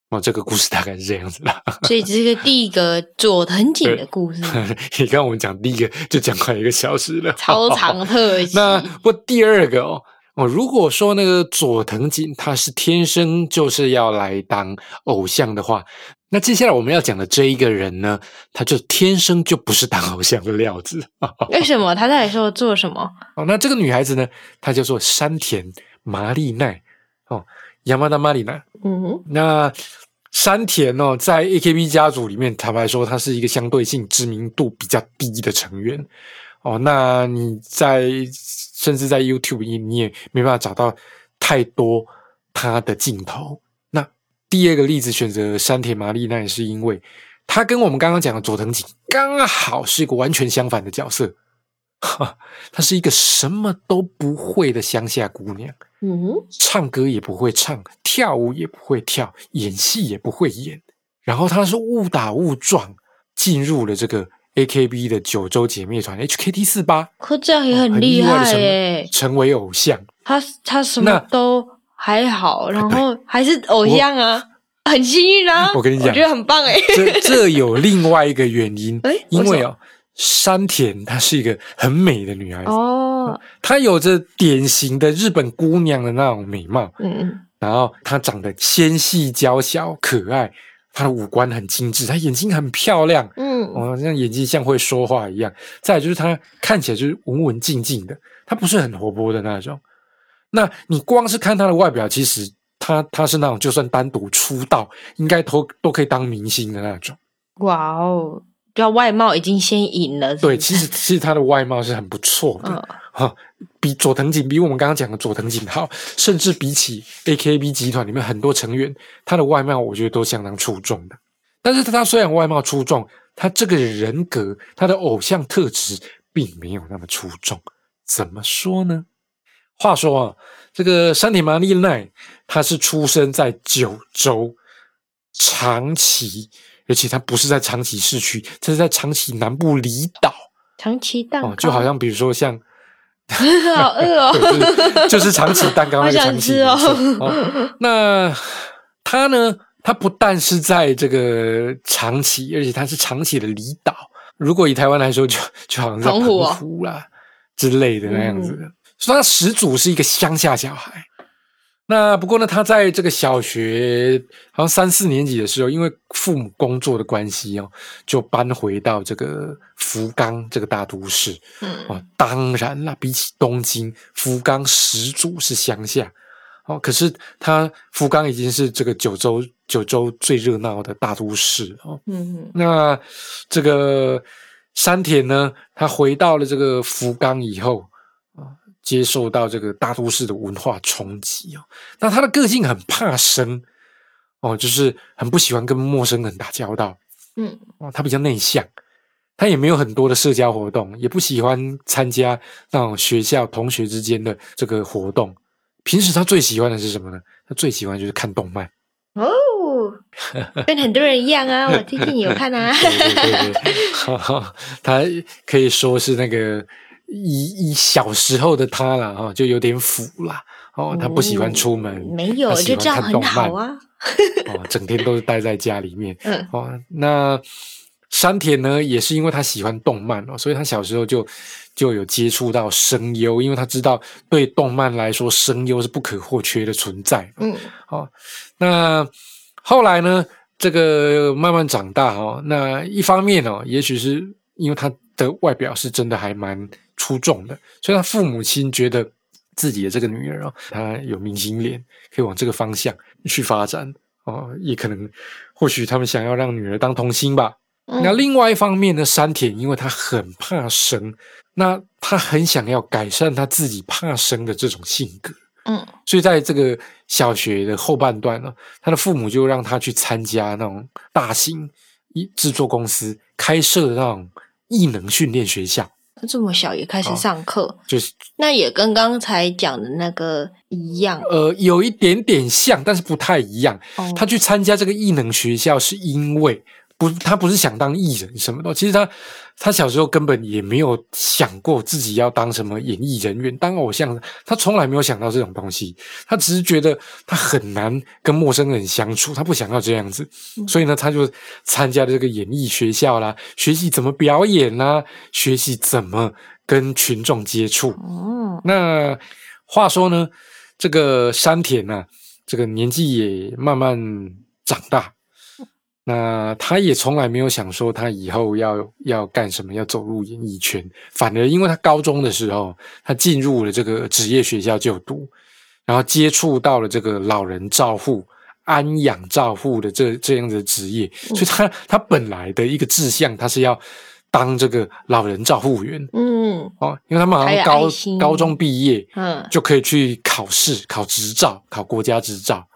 哦，这个故事大概是这样子啦。所以这是第一个佐藤锦的故事，你刚我们讲第一个就讲快一个小时了，超长特辑。那不第二个哦哦，如果说那个佐藤锦他是天生就是要来当偶像的话，那接下来我们要讲的这一个人呢，他就天生就不是当偶像的料子。为什么他在说做什么？哦，那这个女孩子呢，她叫做山田麻里奈哦，亚麻达麻里奈。嗯哼，那山田哦，在 AKB 家族里面，坦白说，她是一个相对性知名度比较低的成员哦。那你在甚至在 YouTube 你你也没办法找到太多她的镜头。那第二个例子选择山田麻里奈，是因为她跟我们刚刚讲的佐藤锦刚好是一个完全相反的角色。哈，她是一个什么都不会的乡下姑娘。嗯，唱歌也不会唱，跳舞也不会跳，演戏也不会演。然后她是误打误撞进入了这个 AKB 的九州姐妹团 HKT 四八，可这样也很很厉害耶。成为偶像。她她什么都还好，然后还是偶像啊，很幸运啊。我跟你讲我觉得很棒哎。这这有另外一个原因诶，因为哦，山田她是一个很美的女孩子，哦，她有着典型的日本姑娘的那种美貌，嗯嗯，然后她长得纤细娇小可爱，她的五官很精致，她眼睛很漂亮，嗯，哦，像眼睛像会说话一样。再来就是她看起来就是文文静静的，她不是很活泼的那种。那你光是看他的外表，其实他他是那种就算单独出道，应该都都可以当明星的那种。哇哦，不要外貌已经先赢了。是对，其实其实他的外貌是很不错的。嗯哈、比佐藤景，比我们刚刚讲的佐藤景好，甚至比起 AKB 集团里面很多成员，他的外貌我觉得都相当出众的。但是他虽然外貌出众，他这个人格，他的偶像特质并没有那么出众。怎么说呢？话说啊，这个山田麻利奈，她是出生在九州长崎，而且她不是在长崎市区，这是在长崎南部离岛长崎蛋糕，哦，就好像比如说像。好饿哦，就是就是长崎蛋糕那个 长崎哦哦。那他呢？他不但是在这个长崎，而且他是长崎的离岛。如果以台湾来说就，就好像在澎湖哦澎湖啦之类的那样子的。所以他始祖是一个乡下小孩。那不过呢，他在这个小学好像三四年级的时候，因为父母工作的关系哦，就搬回到这个福冈这个大都市。嗯哦，当然啦，比起东京，福冈始祖是乡下。哦，可是他福冈已经是这个九州九州最热闹的大都市哦。嗯那这个山田呢，他回到了这个福冈以后啊，接受到这个大都市的文化冲击哦。那他的个性很怕生哦，就是很不喜欢跟陌生人打交道嗯哦，他比较内向。他也没有很多的社交活动，也不喜欢参加那种学校同学之间的这个活动。平时他最喜欢的是什么呢？他最喜欢就是看动漫。哦，跟很多人一样啊，我最近有看啊。对对对 他可以说是那个以以小时候的他啦，哈，就有点腐啦。哦，他不喜欢出门，没有，他喜欢就这样很看动漫好啊。哦，整天都是待在家里面。嗯哦，那山田呢，也是因为他喜欢动漫哦，所以他小时候就就有接触到声优，因为他知道对动漫来说，声优是不可或缺的存在。嗯哦，那后来呢，这个慢慢长大哦，那一方面哦，也许是因为他的外表是真的还蛮出众的，所以他父母亲觉得自己的这个女儿啊，她有明星脸，可以往这个方向去发展哦，也可能或许他们想要让女儿当童星吧。嗯那另外一方面呢，山田因为他很怕生，那他很想要改善他自己怕生的这种性格。嗯所以在这个小学的后半段呢，他的父母就让他去参加那种大型一制作公司开设的那种艺能训练学校，这么小也开始上课，就是那也跟刚才讲的那个一样。呃有一点点像，但是不太一样。哦他去参加这个艺能学校是因为不，他不是想当艺人什么的。其实他他小时候根本也没有想过自己要当什么演艺人员、当偶像，他从来没有想到这种东西。他只是觉得他很难跟陌生人相处，他不想要这样子，所以呢，他就参加了这个演艺学校啦，学习怎么表演啦，学习怎么跟群众接触。哦，那话说呢，这个山田呢、这个年纪也慢慢长大，那他也从来没有想说他以后要要干什么，要走入演艺圈。反而因为他高中的时候，他进入了这个职业学校就读，然后接触到了这个老人照护、安养照护的这这样的职业，所以他他本来的一个志向，他是要当这个老人照护员。嗯哦，因为他们好像高高中毕业嗯，就可以去考试、考执照、考国家执照。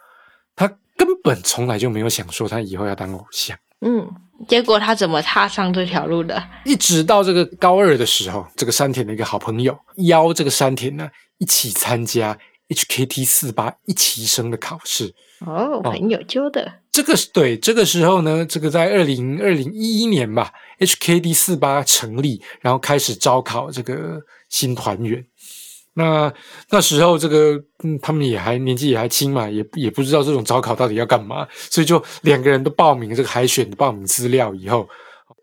他根本从来就没有想说他以后要当偶像，嗯，结果他怎么踏上这条路的？一直到这个高二的时候，这个山田的一个好朋友邀这个山田呢一起参加 HKT 四八一期生的考试。哦，朋友揪的。这个是对这个时候呢，这个在二零二零一一年吧，HKT 四八成立，然后开始招考这个新团员。那那时候这个嗯，他们也还年纪也还轻嘛，也也不知道这种招考到底要干嘛，所以就两个人都报名这个海选的报名资料以后，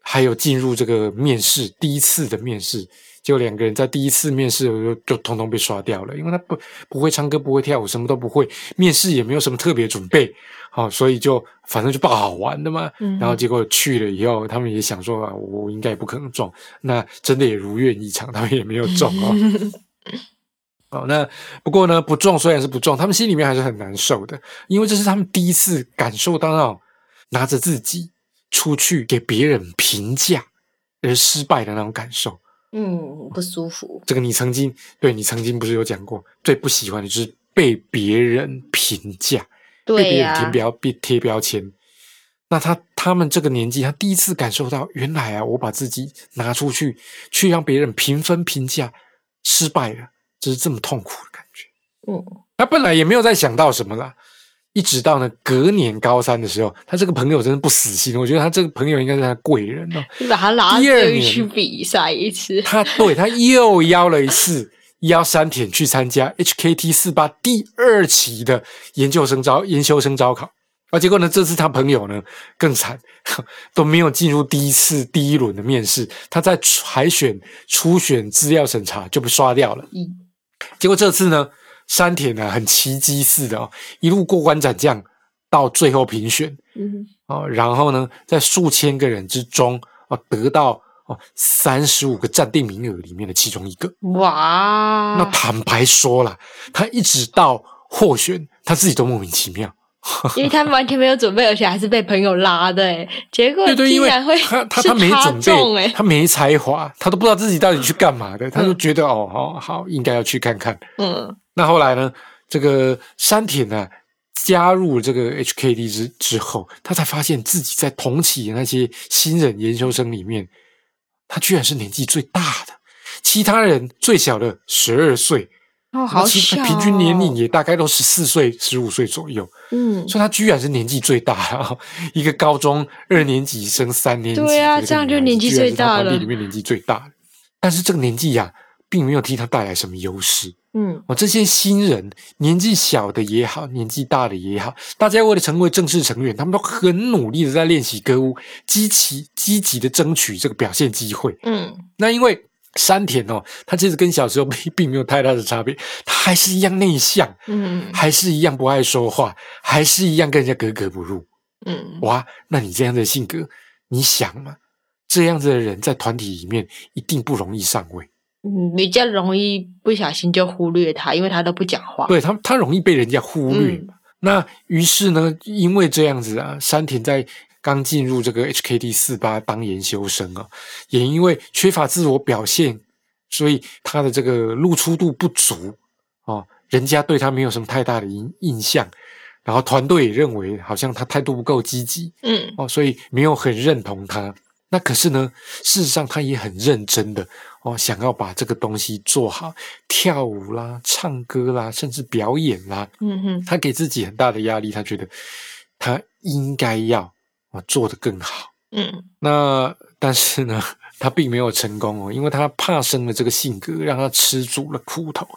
还有进入这个面试第一次的面试，结果两个人在第一次面试的时候就通通被刷掉了，因为他不不会唱歌，不会跳舞，什么都不会，面试也没有什么特别准备，好、所以就反正就不好玩的嘛。嗯然后结果去了以后，他们也想说啊，我应该也不可能中，那真的也如愿以偿，他们也没有中哦。哦，那不过呢，不中虽然是不中，他们心里面还是很难受的，因为这是他们第一次感受到那种拿着自己出去给别人评价而失败的那种感受。嗯，不舒服。这个你曾经对你曾经不是有讲过，最不喜欢的就是被别人评价，被别人呀、贴标被贴标签。那他他们这个年纪，他第一次感受到，原来啊，我把自己拿出去，去让别人评分评价，失败了，这是这么痛苦的感觉。嗯，他本来也没有在想到什么啦。一直到呢隔年高三的时候，他这个朋友真的不死心，我觉得他这个朋友应该是他贵人哦。你把他拉第二年去比赛一次，他对他又邀了一次，邀山田去参加 HKT 四八第二期的研究生招研修生招考。啊，结果呢，这次他朋友呢更惨，都没有进入第一次第一轮的面试，他在海选初选资料审查就被刷掉了。嗯结果这次呢，山田呢很奇迹似的哦，一路过关斩将到最后评选嗯哦，然后呢，在数千个人之中哦，得到哦三十五个暂定名额里面的其中一个。哇，那坦白说了，他一直到获选，他自己都莫名其妙。因为他完全没有准备，而且还是被朋友拉的，哎，结果对对，因为竟然会他他他没准中，备，哎，他没才华，他都不知道自己到底去干嘛的，他就觉得哦好好应该要去看看。嗯。那后来呢，这个山田呢加入这个 HKD 之之后，他才发现自己在同期的那些新人研究生里面，他居然是年纪最大的，其他人最小的十二岁，哦，好其小哦，平均年龄也大概都十四岁、十五岁左右，嗯，所以他居然是年纪最大的，一个高中二年级升三年级对啊这样就年纪最大了里面年纪最大的。但是这个年纪呀、并没有替他带来什么优势。嗯哦，这些新人年纪小的也好，年纪大的也好，大家为了成为正式成员，他们都很努力的在练习歌舞，积极积极的争取这个表现机会。嗯那因为山田哦，他其实跟小时候 并并没有太大的差别，他还是一样内向，嗯还是一样不爱说话，还是一样跟人家格格不入。嗯，哇，那你这样的性格，你想嘛，这样子的人在团体里面一定不容易上位。嗯，比较容易不小心就忽略他，因为他都不讲话。对他，他容易被人家忽略。那于是呢，因为这样子啊，山田在刚进入这个 HKD 四八当研修生啊，也因为缺乏自我表现，所以他的这个露出度不足哦，人家对他没有什么太大的印印象，然后团队也认为好像他态度不够积极嗯。哦，所以没有很认同他。那可是呢，事实上他也很认真的哦，想要把这个东西做好，跳舞啦、唱歌啦，甚至表演啦，嗯哼，他给自己很大的压力，他觉得他应该要啊做得更好。嗯那但是呢，他并没有成功哦，因为他怕生的这个性格让他吃足了苦头，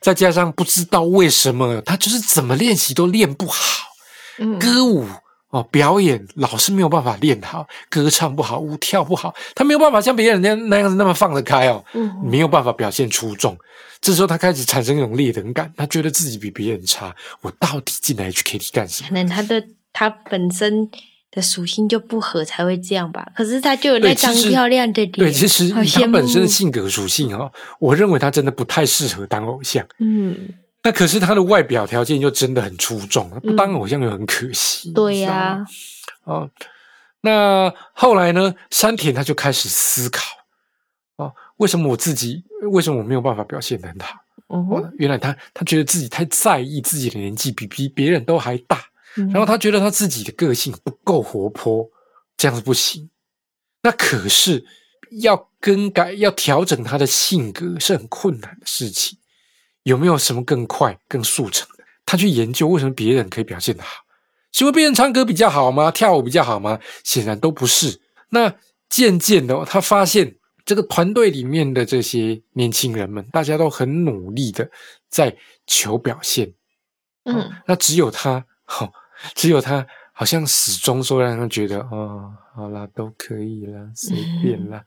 再加上不知道为什么他就是怎么练习都练不好，嗯，歌舞哦表演老是没有办法练好，歌唱不好，舞跳不好，他没有办法像别人那那样子那么放得开哦，嗯没有办法表现出众。这时候他开始产生一种劣等感，他觉得自己比别人差，我到底进来 HKT 干什么可？能他的他本身的属性就不合才会这样吧。可是他就有那张漂亮的脸，对，其实以好羡他本身的性格属性哦，我认为他真的不太适合当偶像。嗯，那可是他的外表条件又真的很出众，不当偶像又很可惜。对呀、哦，那后来呢？山田他就开始思考哦，为什么我自己为什么我没有办法表现得很好？哦，原来他他觉得自己太在意自己的年纪比比别人都还大，嗯然后他觉得他自己的个性不够活泼，这样子不行。那可是要更改、要调整他的性格是很困难的事情。有没有什么更快、更速成的？他去研究为什么别人可以表现得好，是因为别人唱歌比较好吗？跳舞比较好吗？显然都不是。那渐渐的哦，他发现这个团队里面的这些年轻人们，大家都很努力的在求表现。嗯哦那只有他，哦，只有他好像始终说让他觉得，哦，好啦，都可以啦，随便啦。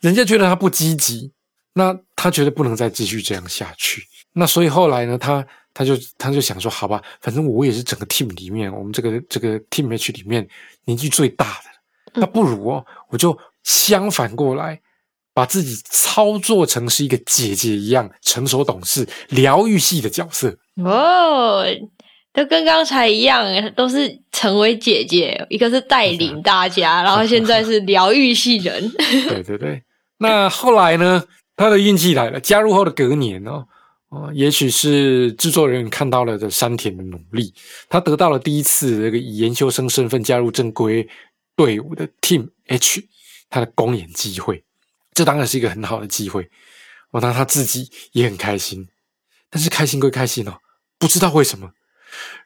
人家觉得他不积极，那他觉得不能再继续这样下去。那所以后来呢，他他就他就想说，好吧，反正我也是整个 team 里面，我们这个这个 team match 里面年纪最大的，那不如哦，我就相反过来。把自己操作成是一个姐姐一样成熟懂事、疗愈系的角色，哦，都跟刚才一样，都是成为姐姐，一个是带领大家，然后现在是疗愈系人。对对对，那后来呢？他的运气来了，加入后的隔年哦，哦，也许是制作人看到了的山田的努力，他得到了第一次这个以研究生身份加入正规队伍的 Team H，他的公演机会，这当然是一个很好的机会。哦，那他自己也很开心，但是开心归开心哦，不知道为什么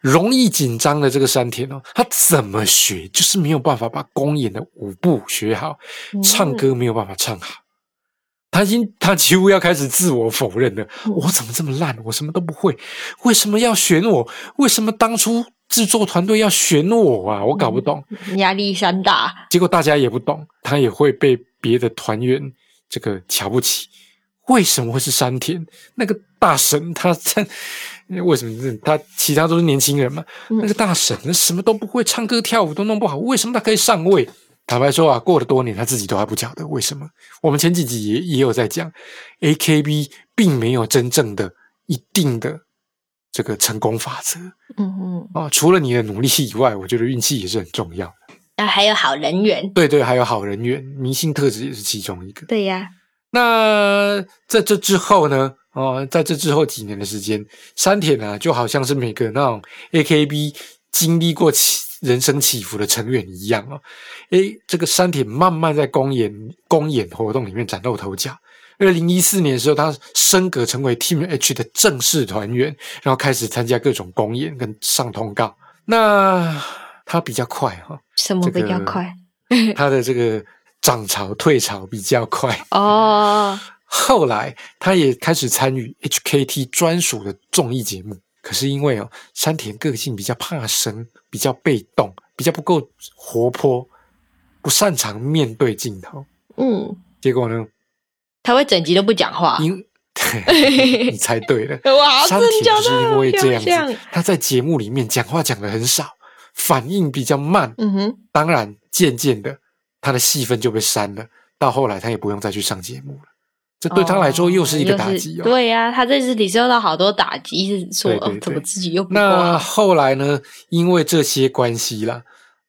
容易紧张的这个山田哦，他怎么学就是没有办法把公演的舞步学好，唱歌没有办法唱好。他已经他几乎要开始自我否认了，我怎么这么烂？我什么都不会，为什么要选我？为什么当初制作团队要选我啊？我搞不懂，压力山大。结果大家也不懂，他也会被别的团员这个瞧不起。为什么会是山田那个大神？他在为什么他其他都是年轻人嘛？那个大神什么都不会，唱歌跳舞都弄不好，为什么他可以上位？坦白说啊，过了多年，他自己都还不晓得为什么。我们前几集也也有在讲，A K B 并没有真正的一定的这个成功法则。嗯嗯。啊，除了你的努力以外，我觉得运气也是很重要的。那还有好人缘。对对，还有好人缘，明星特质也是其中一个。对呀。那在这之后呢？哦，在这之后几年的时间，山田啊，就好像是每个那种 A K B 经历过起。人生起伏的成员一样哦，诶，这个山田慢慢在公演公演活动里面崭露头角。二零一四年的时候，他升格成为 Team H 的正式团员，然后开始参加各种公演跟上通告。那他比较快哈，什么比较快？他的这个涨潮退潮比较快哦。后来他也开始参与 HKT 专属的综艺节目。可是因为哦，山田个性比较怕生，比较被动，比较不够活泼，不擅长面对镜头。嗯，结果呢，他会整集都不讲话。因 你猜对了，山田就是因为这样子，他在节目里面讲话讲的很少，反应比较慢。嗯哼，当然渐渐的，他的戏份就被删了，到后来他也不用再去上节目了。这对他来说又是一个打击哦。对呀，他这次里受到好多打击，是说怎么自己又那后来呢？因为这些关系啦，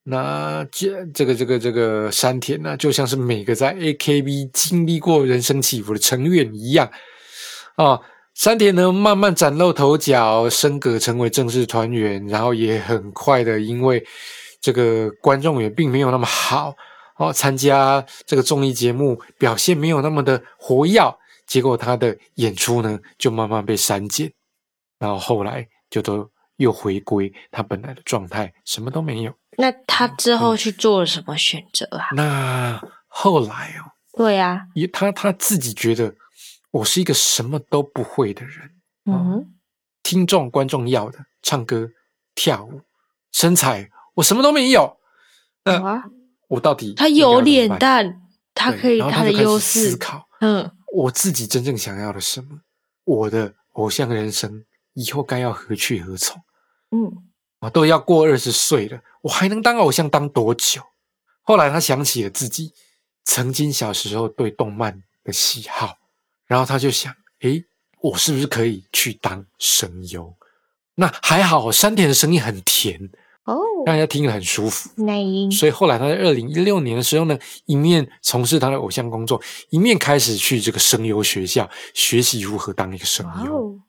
那这这个这个这个山田呢，就像是每个在 AKB 经历过人生起伏的成员一样啊。山田呢，慢慢崭露头角，升格成为正式团员，然后也很快的，因为这个观众缘并没有那么好。哦，参加这个综艺节目表现没有那么的活跃，结果他的演出呢就慢慢被删减，然后后来就都又回归他本来的状态，什么都没有。那他之后去做了什么选择啊？那后来哦，对呀，也他他自己觉得我是一个什么都不会的人，嗯，听众观众要的唱歌跳舞身材我什么都没有，那。我到底他有脸蛋，他可以他的优势思考，嗯，我自己真正想要的什么？我的偶像人生以后该要何去何从？嗯，我都要过二十岁了，我还能当偶像当多久？后来他想起了自己曾经小时候对动漫的喜好，然后他就想：诶，我是不是可以去当声优？那还好，山田的声音很甜。哦，让人家听了很舒服。所以后来他在二零一六年的时候呢，一面从事他的偶像工作，一面开始去这个声优学校学习如何当一个声优。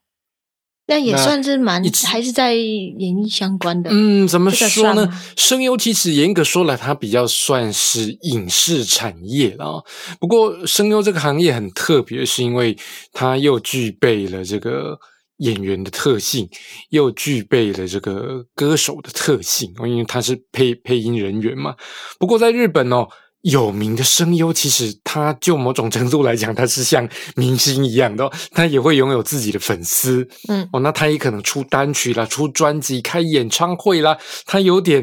那也算是蛮，还是在演艺相关的。嗯，怎么说呢？声优其实严格说来，它比较算是影视产业了。不过，声优这个行业很特别，是因为它又具备了这个。演员的特性又具备了这个歌手的特性，因为他是配配音人员嘛。不过在日本哦，有名的声优其实他就某种程度来讲，他是像明星一样的，他也会拥有自己的粉丝。嗯，哦，那他也可能出单曲啦，出专辑、开演唱会啦。他有点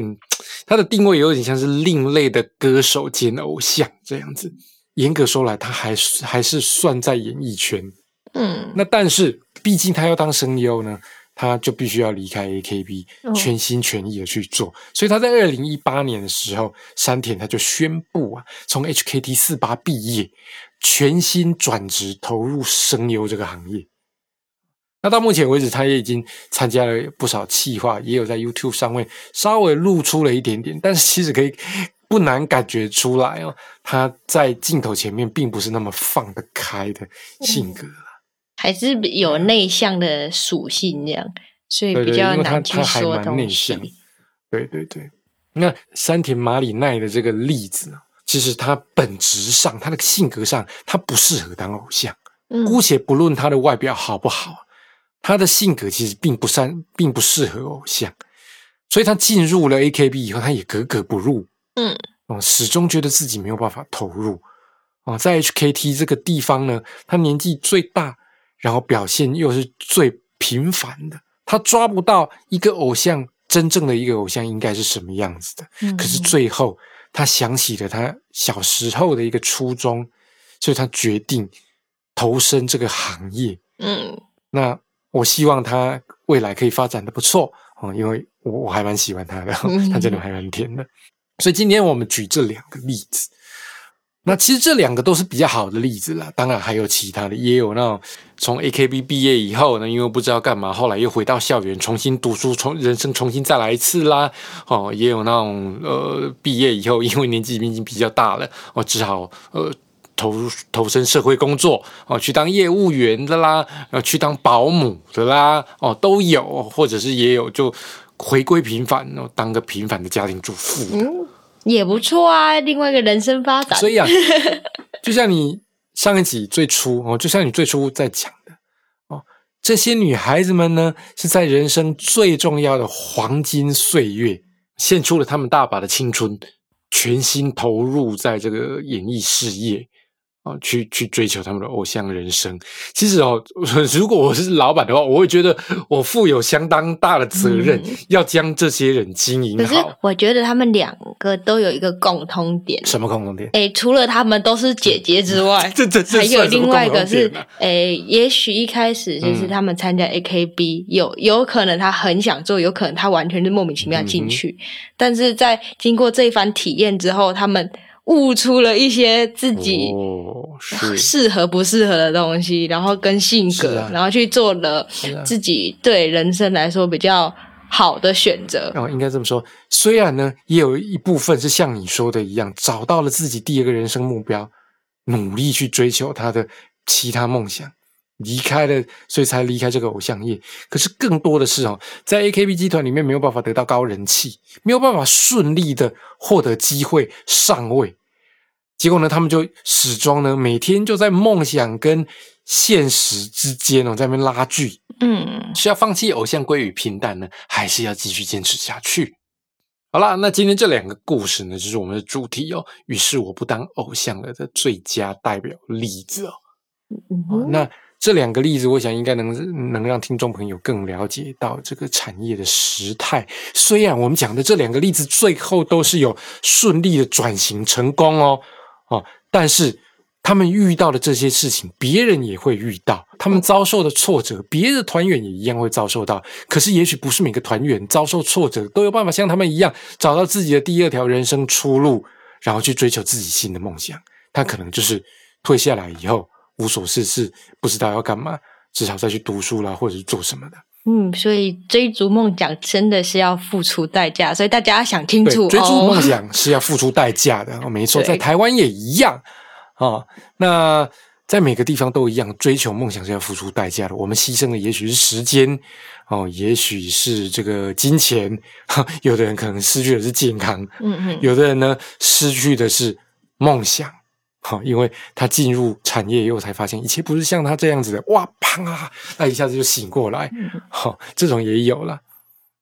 他的定位有点像是另类的歌手兼偶像这样子。严格说来，他还是还是算在演艺圈。嗯，那但是。毕竟他要当声优呢，他就必须要离开 AKB，全心全意的去做。所以他在二零一八年的时候，山田他就宣布啊，从 HKT 四八毕业，全心转职投入声优这个行业。那到目前为止，他也已经参加了不少企划，也有在 YouTube 上面稍微露出了一点点，但是其实可以不难感觉出来哦，他在镜头前面并不是那么放得开的性格。还是有内向的属性这样，所以比较难去说东西。对对对，那山田麻里奈的这个例子，其实他本质上，他的性格上，他不适合当偶像。姑且不论他的外表好不好，他的性格其实并不善，并不适合偶像，所以他进入了 AKB 以后，他也格格不入。嗯，哦，始终觉得自己没有办法投入。哦，在 HKT 这个地方呢，他年纪最大，然后表现又是最平凡的，他抓不到一个偶像真正的一个偶像应该是什么样子的。嗯可是最后，他想起了他小时候的一个初衷，所以他决定投身这个行业。嗯那我希望他未来可以发展的不错哦，因为我我还蛮喜欢他的，嗯 他真的还蛮甜的。所以今天我们举这两个例子，那其实这两个都是比较好的例子啦。当然还有其他的，也有那种从 AKB 毕业以后呢，因为不知道干嘛，后来又回到校园重新读书，重人生重新再来一次啦。哦，也有那种呃毕业以后，因为年纪已经比较大了，哦，只好呃。投投身社会工作哦，去当业务员的啦，呃，去当保姆的啦，哦，都有，或者是也有就回归平凡哦，当个平凡的家庭主妇。也不错啊，另外一个人生发展。所以啊，就像你上一集最初哦，就像你最初在讲的哦，这些女孩子们呢，是在人生最重要的黄金岁月，献出了她们大把的青春，全心投入在这个演艺事业。啊，去去追求他们的偶像人生。其实哦，如果我是老板的话，我会觉得我负有相当大的责任，嗯要将这些人经营可是好。我觉得他们两个都有一个共通点，什么共通点？诶，除了他们都是姐姐之外，这这这还有另外一个是也许一开始就是嗯他们参加 AKB，、有有可能他很想做，有可能他完全是莫名其妙进去，但是在经过这一番体验之后，他们悟出了一些自己哦，是适合不适合的东西，然后跟性格，啊然后去做了自己对人生来说比较好的选择。哦，应该这么说。虽然呢，也有一部分是像你说的一样，找到了自己第二个人生目标，努力去追求他的其他梦想，离开了，所以才离开这个偶像业。可是更多的是哦，在 AKB 集团里面没有办法得到高人气，没有办法顺利的获得机会上位。结果呢，他们就始终呢，每天就在梦想跟现实之间哦，在那边拉锯。嗯，是要放弃偶像归于平淡呢，还是要继续坚持下去？好啦，那今天这两个故事呢，就是我们的主题哦。于是我不当偶像了的最佳代表例子哦。嗯哼那这两个例子，我想应该能能让听众朋友更了解到这个产业的时态。虽然我们讲的这两个例子最后都是有顺利的转型成功哦，哦，但是他们遇到的这些事情，别人也会遇到；他们遭受的挫折，别的团员也一样会遭受到。可是，也许不是每个团员遭受挫折都有办法像他们一样找到自己的第二条人生出路，然后去追求自己新的梦想。他可能就是退下来以后无所事事，不知道要干嘛，只好再去读书啦，或者是做什么的。嗯，所以追逐梦想真的是要付出代价，所以大家要想清，楚追逐哦。梦想是要付出代价的。哦，没错，在台湾也一样哦。那在每个地方都一样，追求梦想是要付出代价的。我们牺牲的也许是时间哦，也许是这个金钱，哈 有的人可能失去的是健康，嗯嗯，有的人呢失去的是梦想。好，因为他进入产业以后才发现，一切不是像他这样子的，哇，砰啊，那一下子就醒过来。嗯好、这种也有了。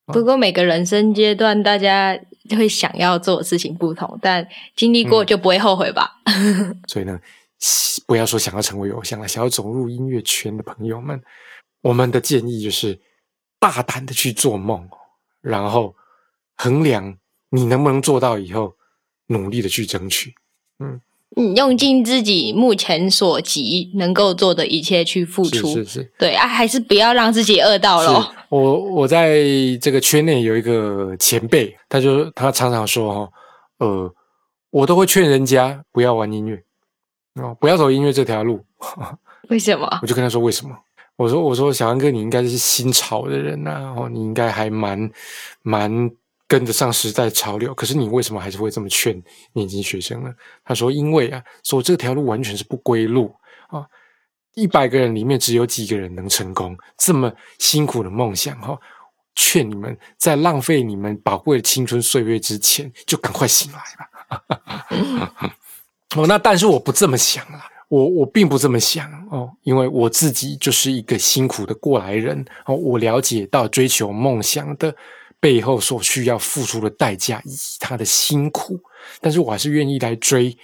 不过每个人生阶段，大家会想要做的事情不同，但经历过就不会后悔吧？所以呢，不要说想要成为偶像了，想要走入音乐圈的朋友们，我们的建议就是大胆的去做梦，然后衡量你能不能做到以后，努力的去争取。嗯，用尽自己目前所及能够做的一切去付出。是是。对啊，还是不要让自己饿到是咯。我我在这个圈内有一个前辈，他就他常常说哈，呃，我都会劝人家不要玩音乐，哦，不要走音乐这条路。为什么？我就跟他说为什么？我说我说小安哥，你应该是新潮的人呐、哦，你应该还蛮蛮跟得上时代潮流，可是你为什么还是会这么劝年轻学生呢？他说因为啊，说这条路完全是不归路啊。一百个人里面只有几个人能成功，这么辛苦的梦想哈、劝你们在浪费你们宝贵的青春岁月之前，就赶快醒来吧。哦，那但是我不这么想啦，我我并不这么想哦，因为我自己就是一个辛苦的过来人哦，我了解到追求梦想的背后所需要付出的代价以及他的辛苦，但是我还是愿意来追。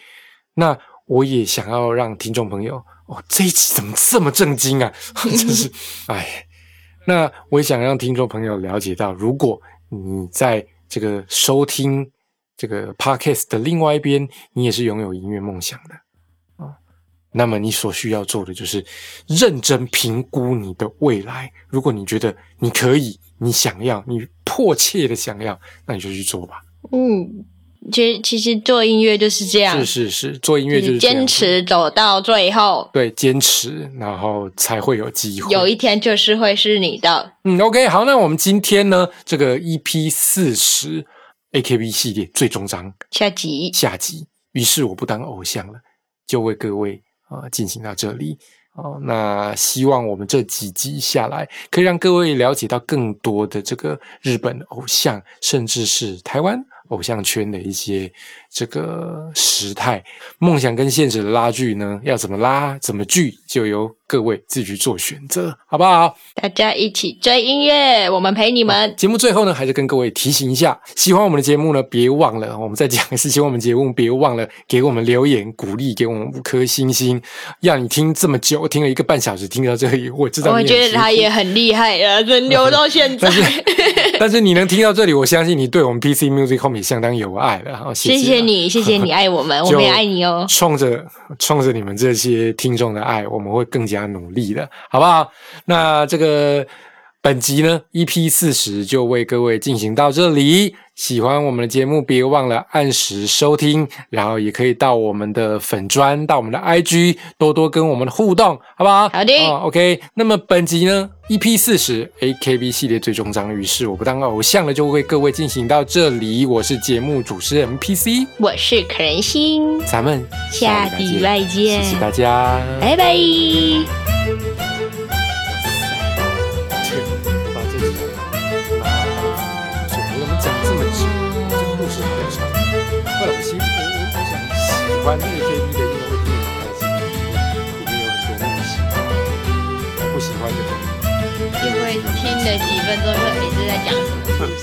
那我也想要让听众朋友哦，这一集怎么这么震惊啊？真是哎，那我也想让听众朋友了解到，如果你在这个收听这个 podcast 的另外一边，你也是拥有音乐梦想的啊。那么你所需要做的就是认真评估你的未来。如果你觉得你可以，你想要，你迫切的想要，那你就去做吧。嗯，其实其实做音乐就是这样，是是是，做音乐就是坚持走到最后。对，坚持，然后才会有机会。有一天就是会是你的。嗯，OK，好，那我们今天呢，这个 EP 四十 AKB 系列最终章下集，下集。于是我不当偶像了，就为各位。啊，进行到这里哦，那希望我们这几集下来，可以让各位了解到更多的这个日本偶像，甚至是台湾。偶像圈的一些这个时态，梦想跟现实的拉锯呢，要怎么拉怎么锯，就由各位自己去做选择，好不好？大家一起追音乐，我们陪你们。节目最后呢，还是跟各位提醒一下，喜欢我们的节目呢，别忘了，我们再讲一次，喜欢我们节目，别忘了给我们留言鼓励，给我们五颗星星。让你听这么久，听了一个半小时，听到这里，我知道。我觉得他也很厉害啊，能留到现 在。但是你能听到这里，我相信你对我们 PC Music Home 也相当有爱了。谢谢你，谢谢你爱我们，我们也爱你哦。冲着冲着你们这些听众的爱，我们会更加努力的，好不好？那这个。本集呢，EP 四十就为各位进行到这里。喜欢我们的节目，别忘了按时收听，然后也可以到我们的粉砖、到我们的 IG，多多跟我们的互动，好不好？好的。OK，那么本集呢，EP 四十 AKB 系列最终章，于是我不当偶像了，就为各位进行到这里。我是节目主持人 PC，我是可人心，咱们下礼拜见，谢谢大家，拜拜。玩那个 K B 的音乐会听得很开心，里面有很多梦喜欢，不喜欢的。因为听了几分钟就一直在讲什么故事。